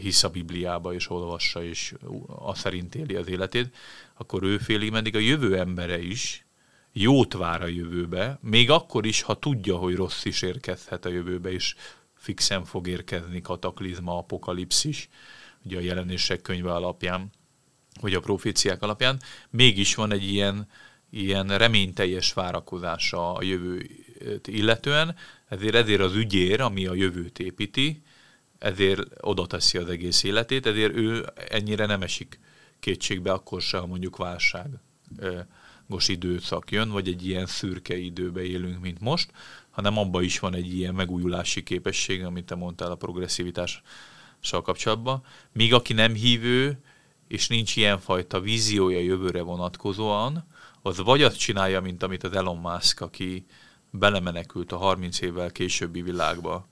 hisz a Bibliába és olvassa, és a szerint éli az életét, akkor ő félig meddig a jövő embere is jót vár a jövőbe, még akkor is, ha tudja, hogy rossz is érkezhet a jövőbe, és fixen fog érkezni kataklizma, apokalipszis, ugye a jelenések könyve alapján vagy a proféciák alapján, mégis van egy ilyen, ilyen reményteljes várakozása a jövőt illetően, ezért ezért az ügyér, ami a jövőt építi, ezért oda teszi az egész életét, ezért ő ennyire nem esik kétségbe akkor se, ha mondjuk válságos időszak jön, vagy egy ilyen szürke időbe élünk, mint most, hanem abban is van egy ilyen megújulási képesség, amit te mondtál a progresszivitással kapcsolatban. Míg aki nem hívő, és nincs ilyenfajta víziója jövőre vonatkozóan, az vagy azt csinálja, mint amit az Elon Musk, aki belemenekült a 30 évvel későbbi világba,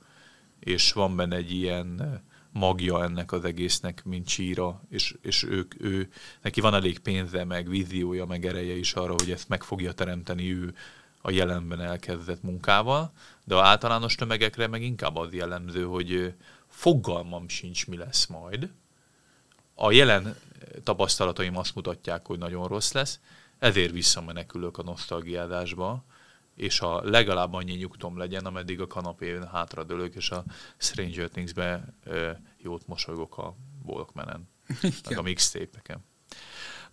és van benne egy ilyen magja ennek az egésznek, mint csíra, és, és ők, ő, neki van elég pénze, meg víziója, meg ereje is arra, hogy ezt meg fogja teremteni ő a jelenben elkezdett munkával, de a általános tömegekre meg inkább az jellemző, hogy fogalmam sincs, mi lesz majd, a jelen tapasztalataim azt mutatják, hogy nagyon rossz lesz, ezért visszamenekülök a nosztalgiádásba, és a legalább annyi nyugtom legyen, ameddig a kanapén hátradőlök, és a Stranger Things-be jót mosolygok a Walkmanen, meg a mixtape-eken.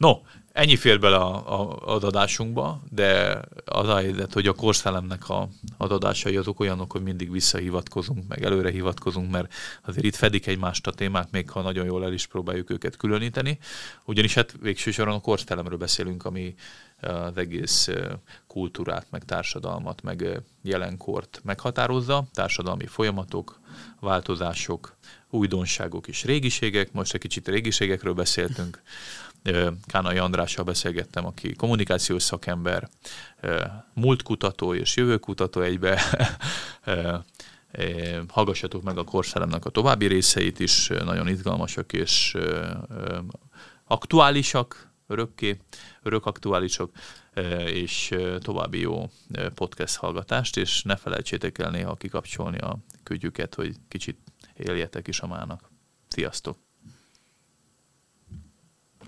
No, ennyi fér bele a, a, adadásunkba, de az a helyzet, hogy a korszellemnek a adadásai azok olyanok, hogy mindig visszahivatkozunk, meg előre hivatkozunk, mert azért itt fedik egymást a témák, még ha nagyon jól el is próbáljuk őket különíteni. Ugyanis hát végső soron a korszellemről beszélünk, ami az egész kultúrát, meg társadalmat, meg jelenkort meghatározza, társadalmi folyamatok, változások, újdonságok és régiségek. Most egy kicsit régiségekről beszéltünk, Kánai Andrással beszélgettem, aki kommunikációs szakember, múltkutató és jövőkutató egybe. Hallgassatok meg a korszellemnek a további részeit is, nagyon izgalmasak és aktuálisak, örökké, örök aktuálisak, és további jó podcast hallgatást, és ne felejtsétek el néha kikapcsolni a kütyüket, hogy kicsit éljetek is a mának. Sziasztok!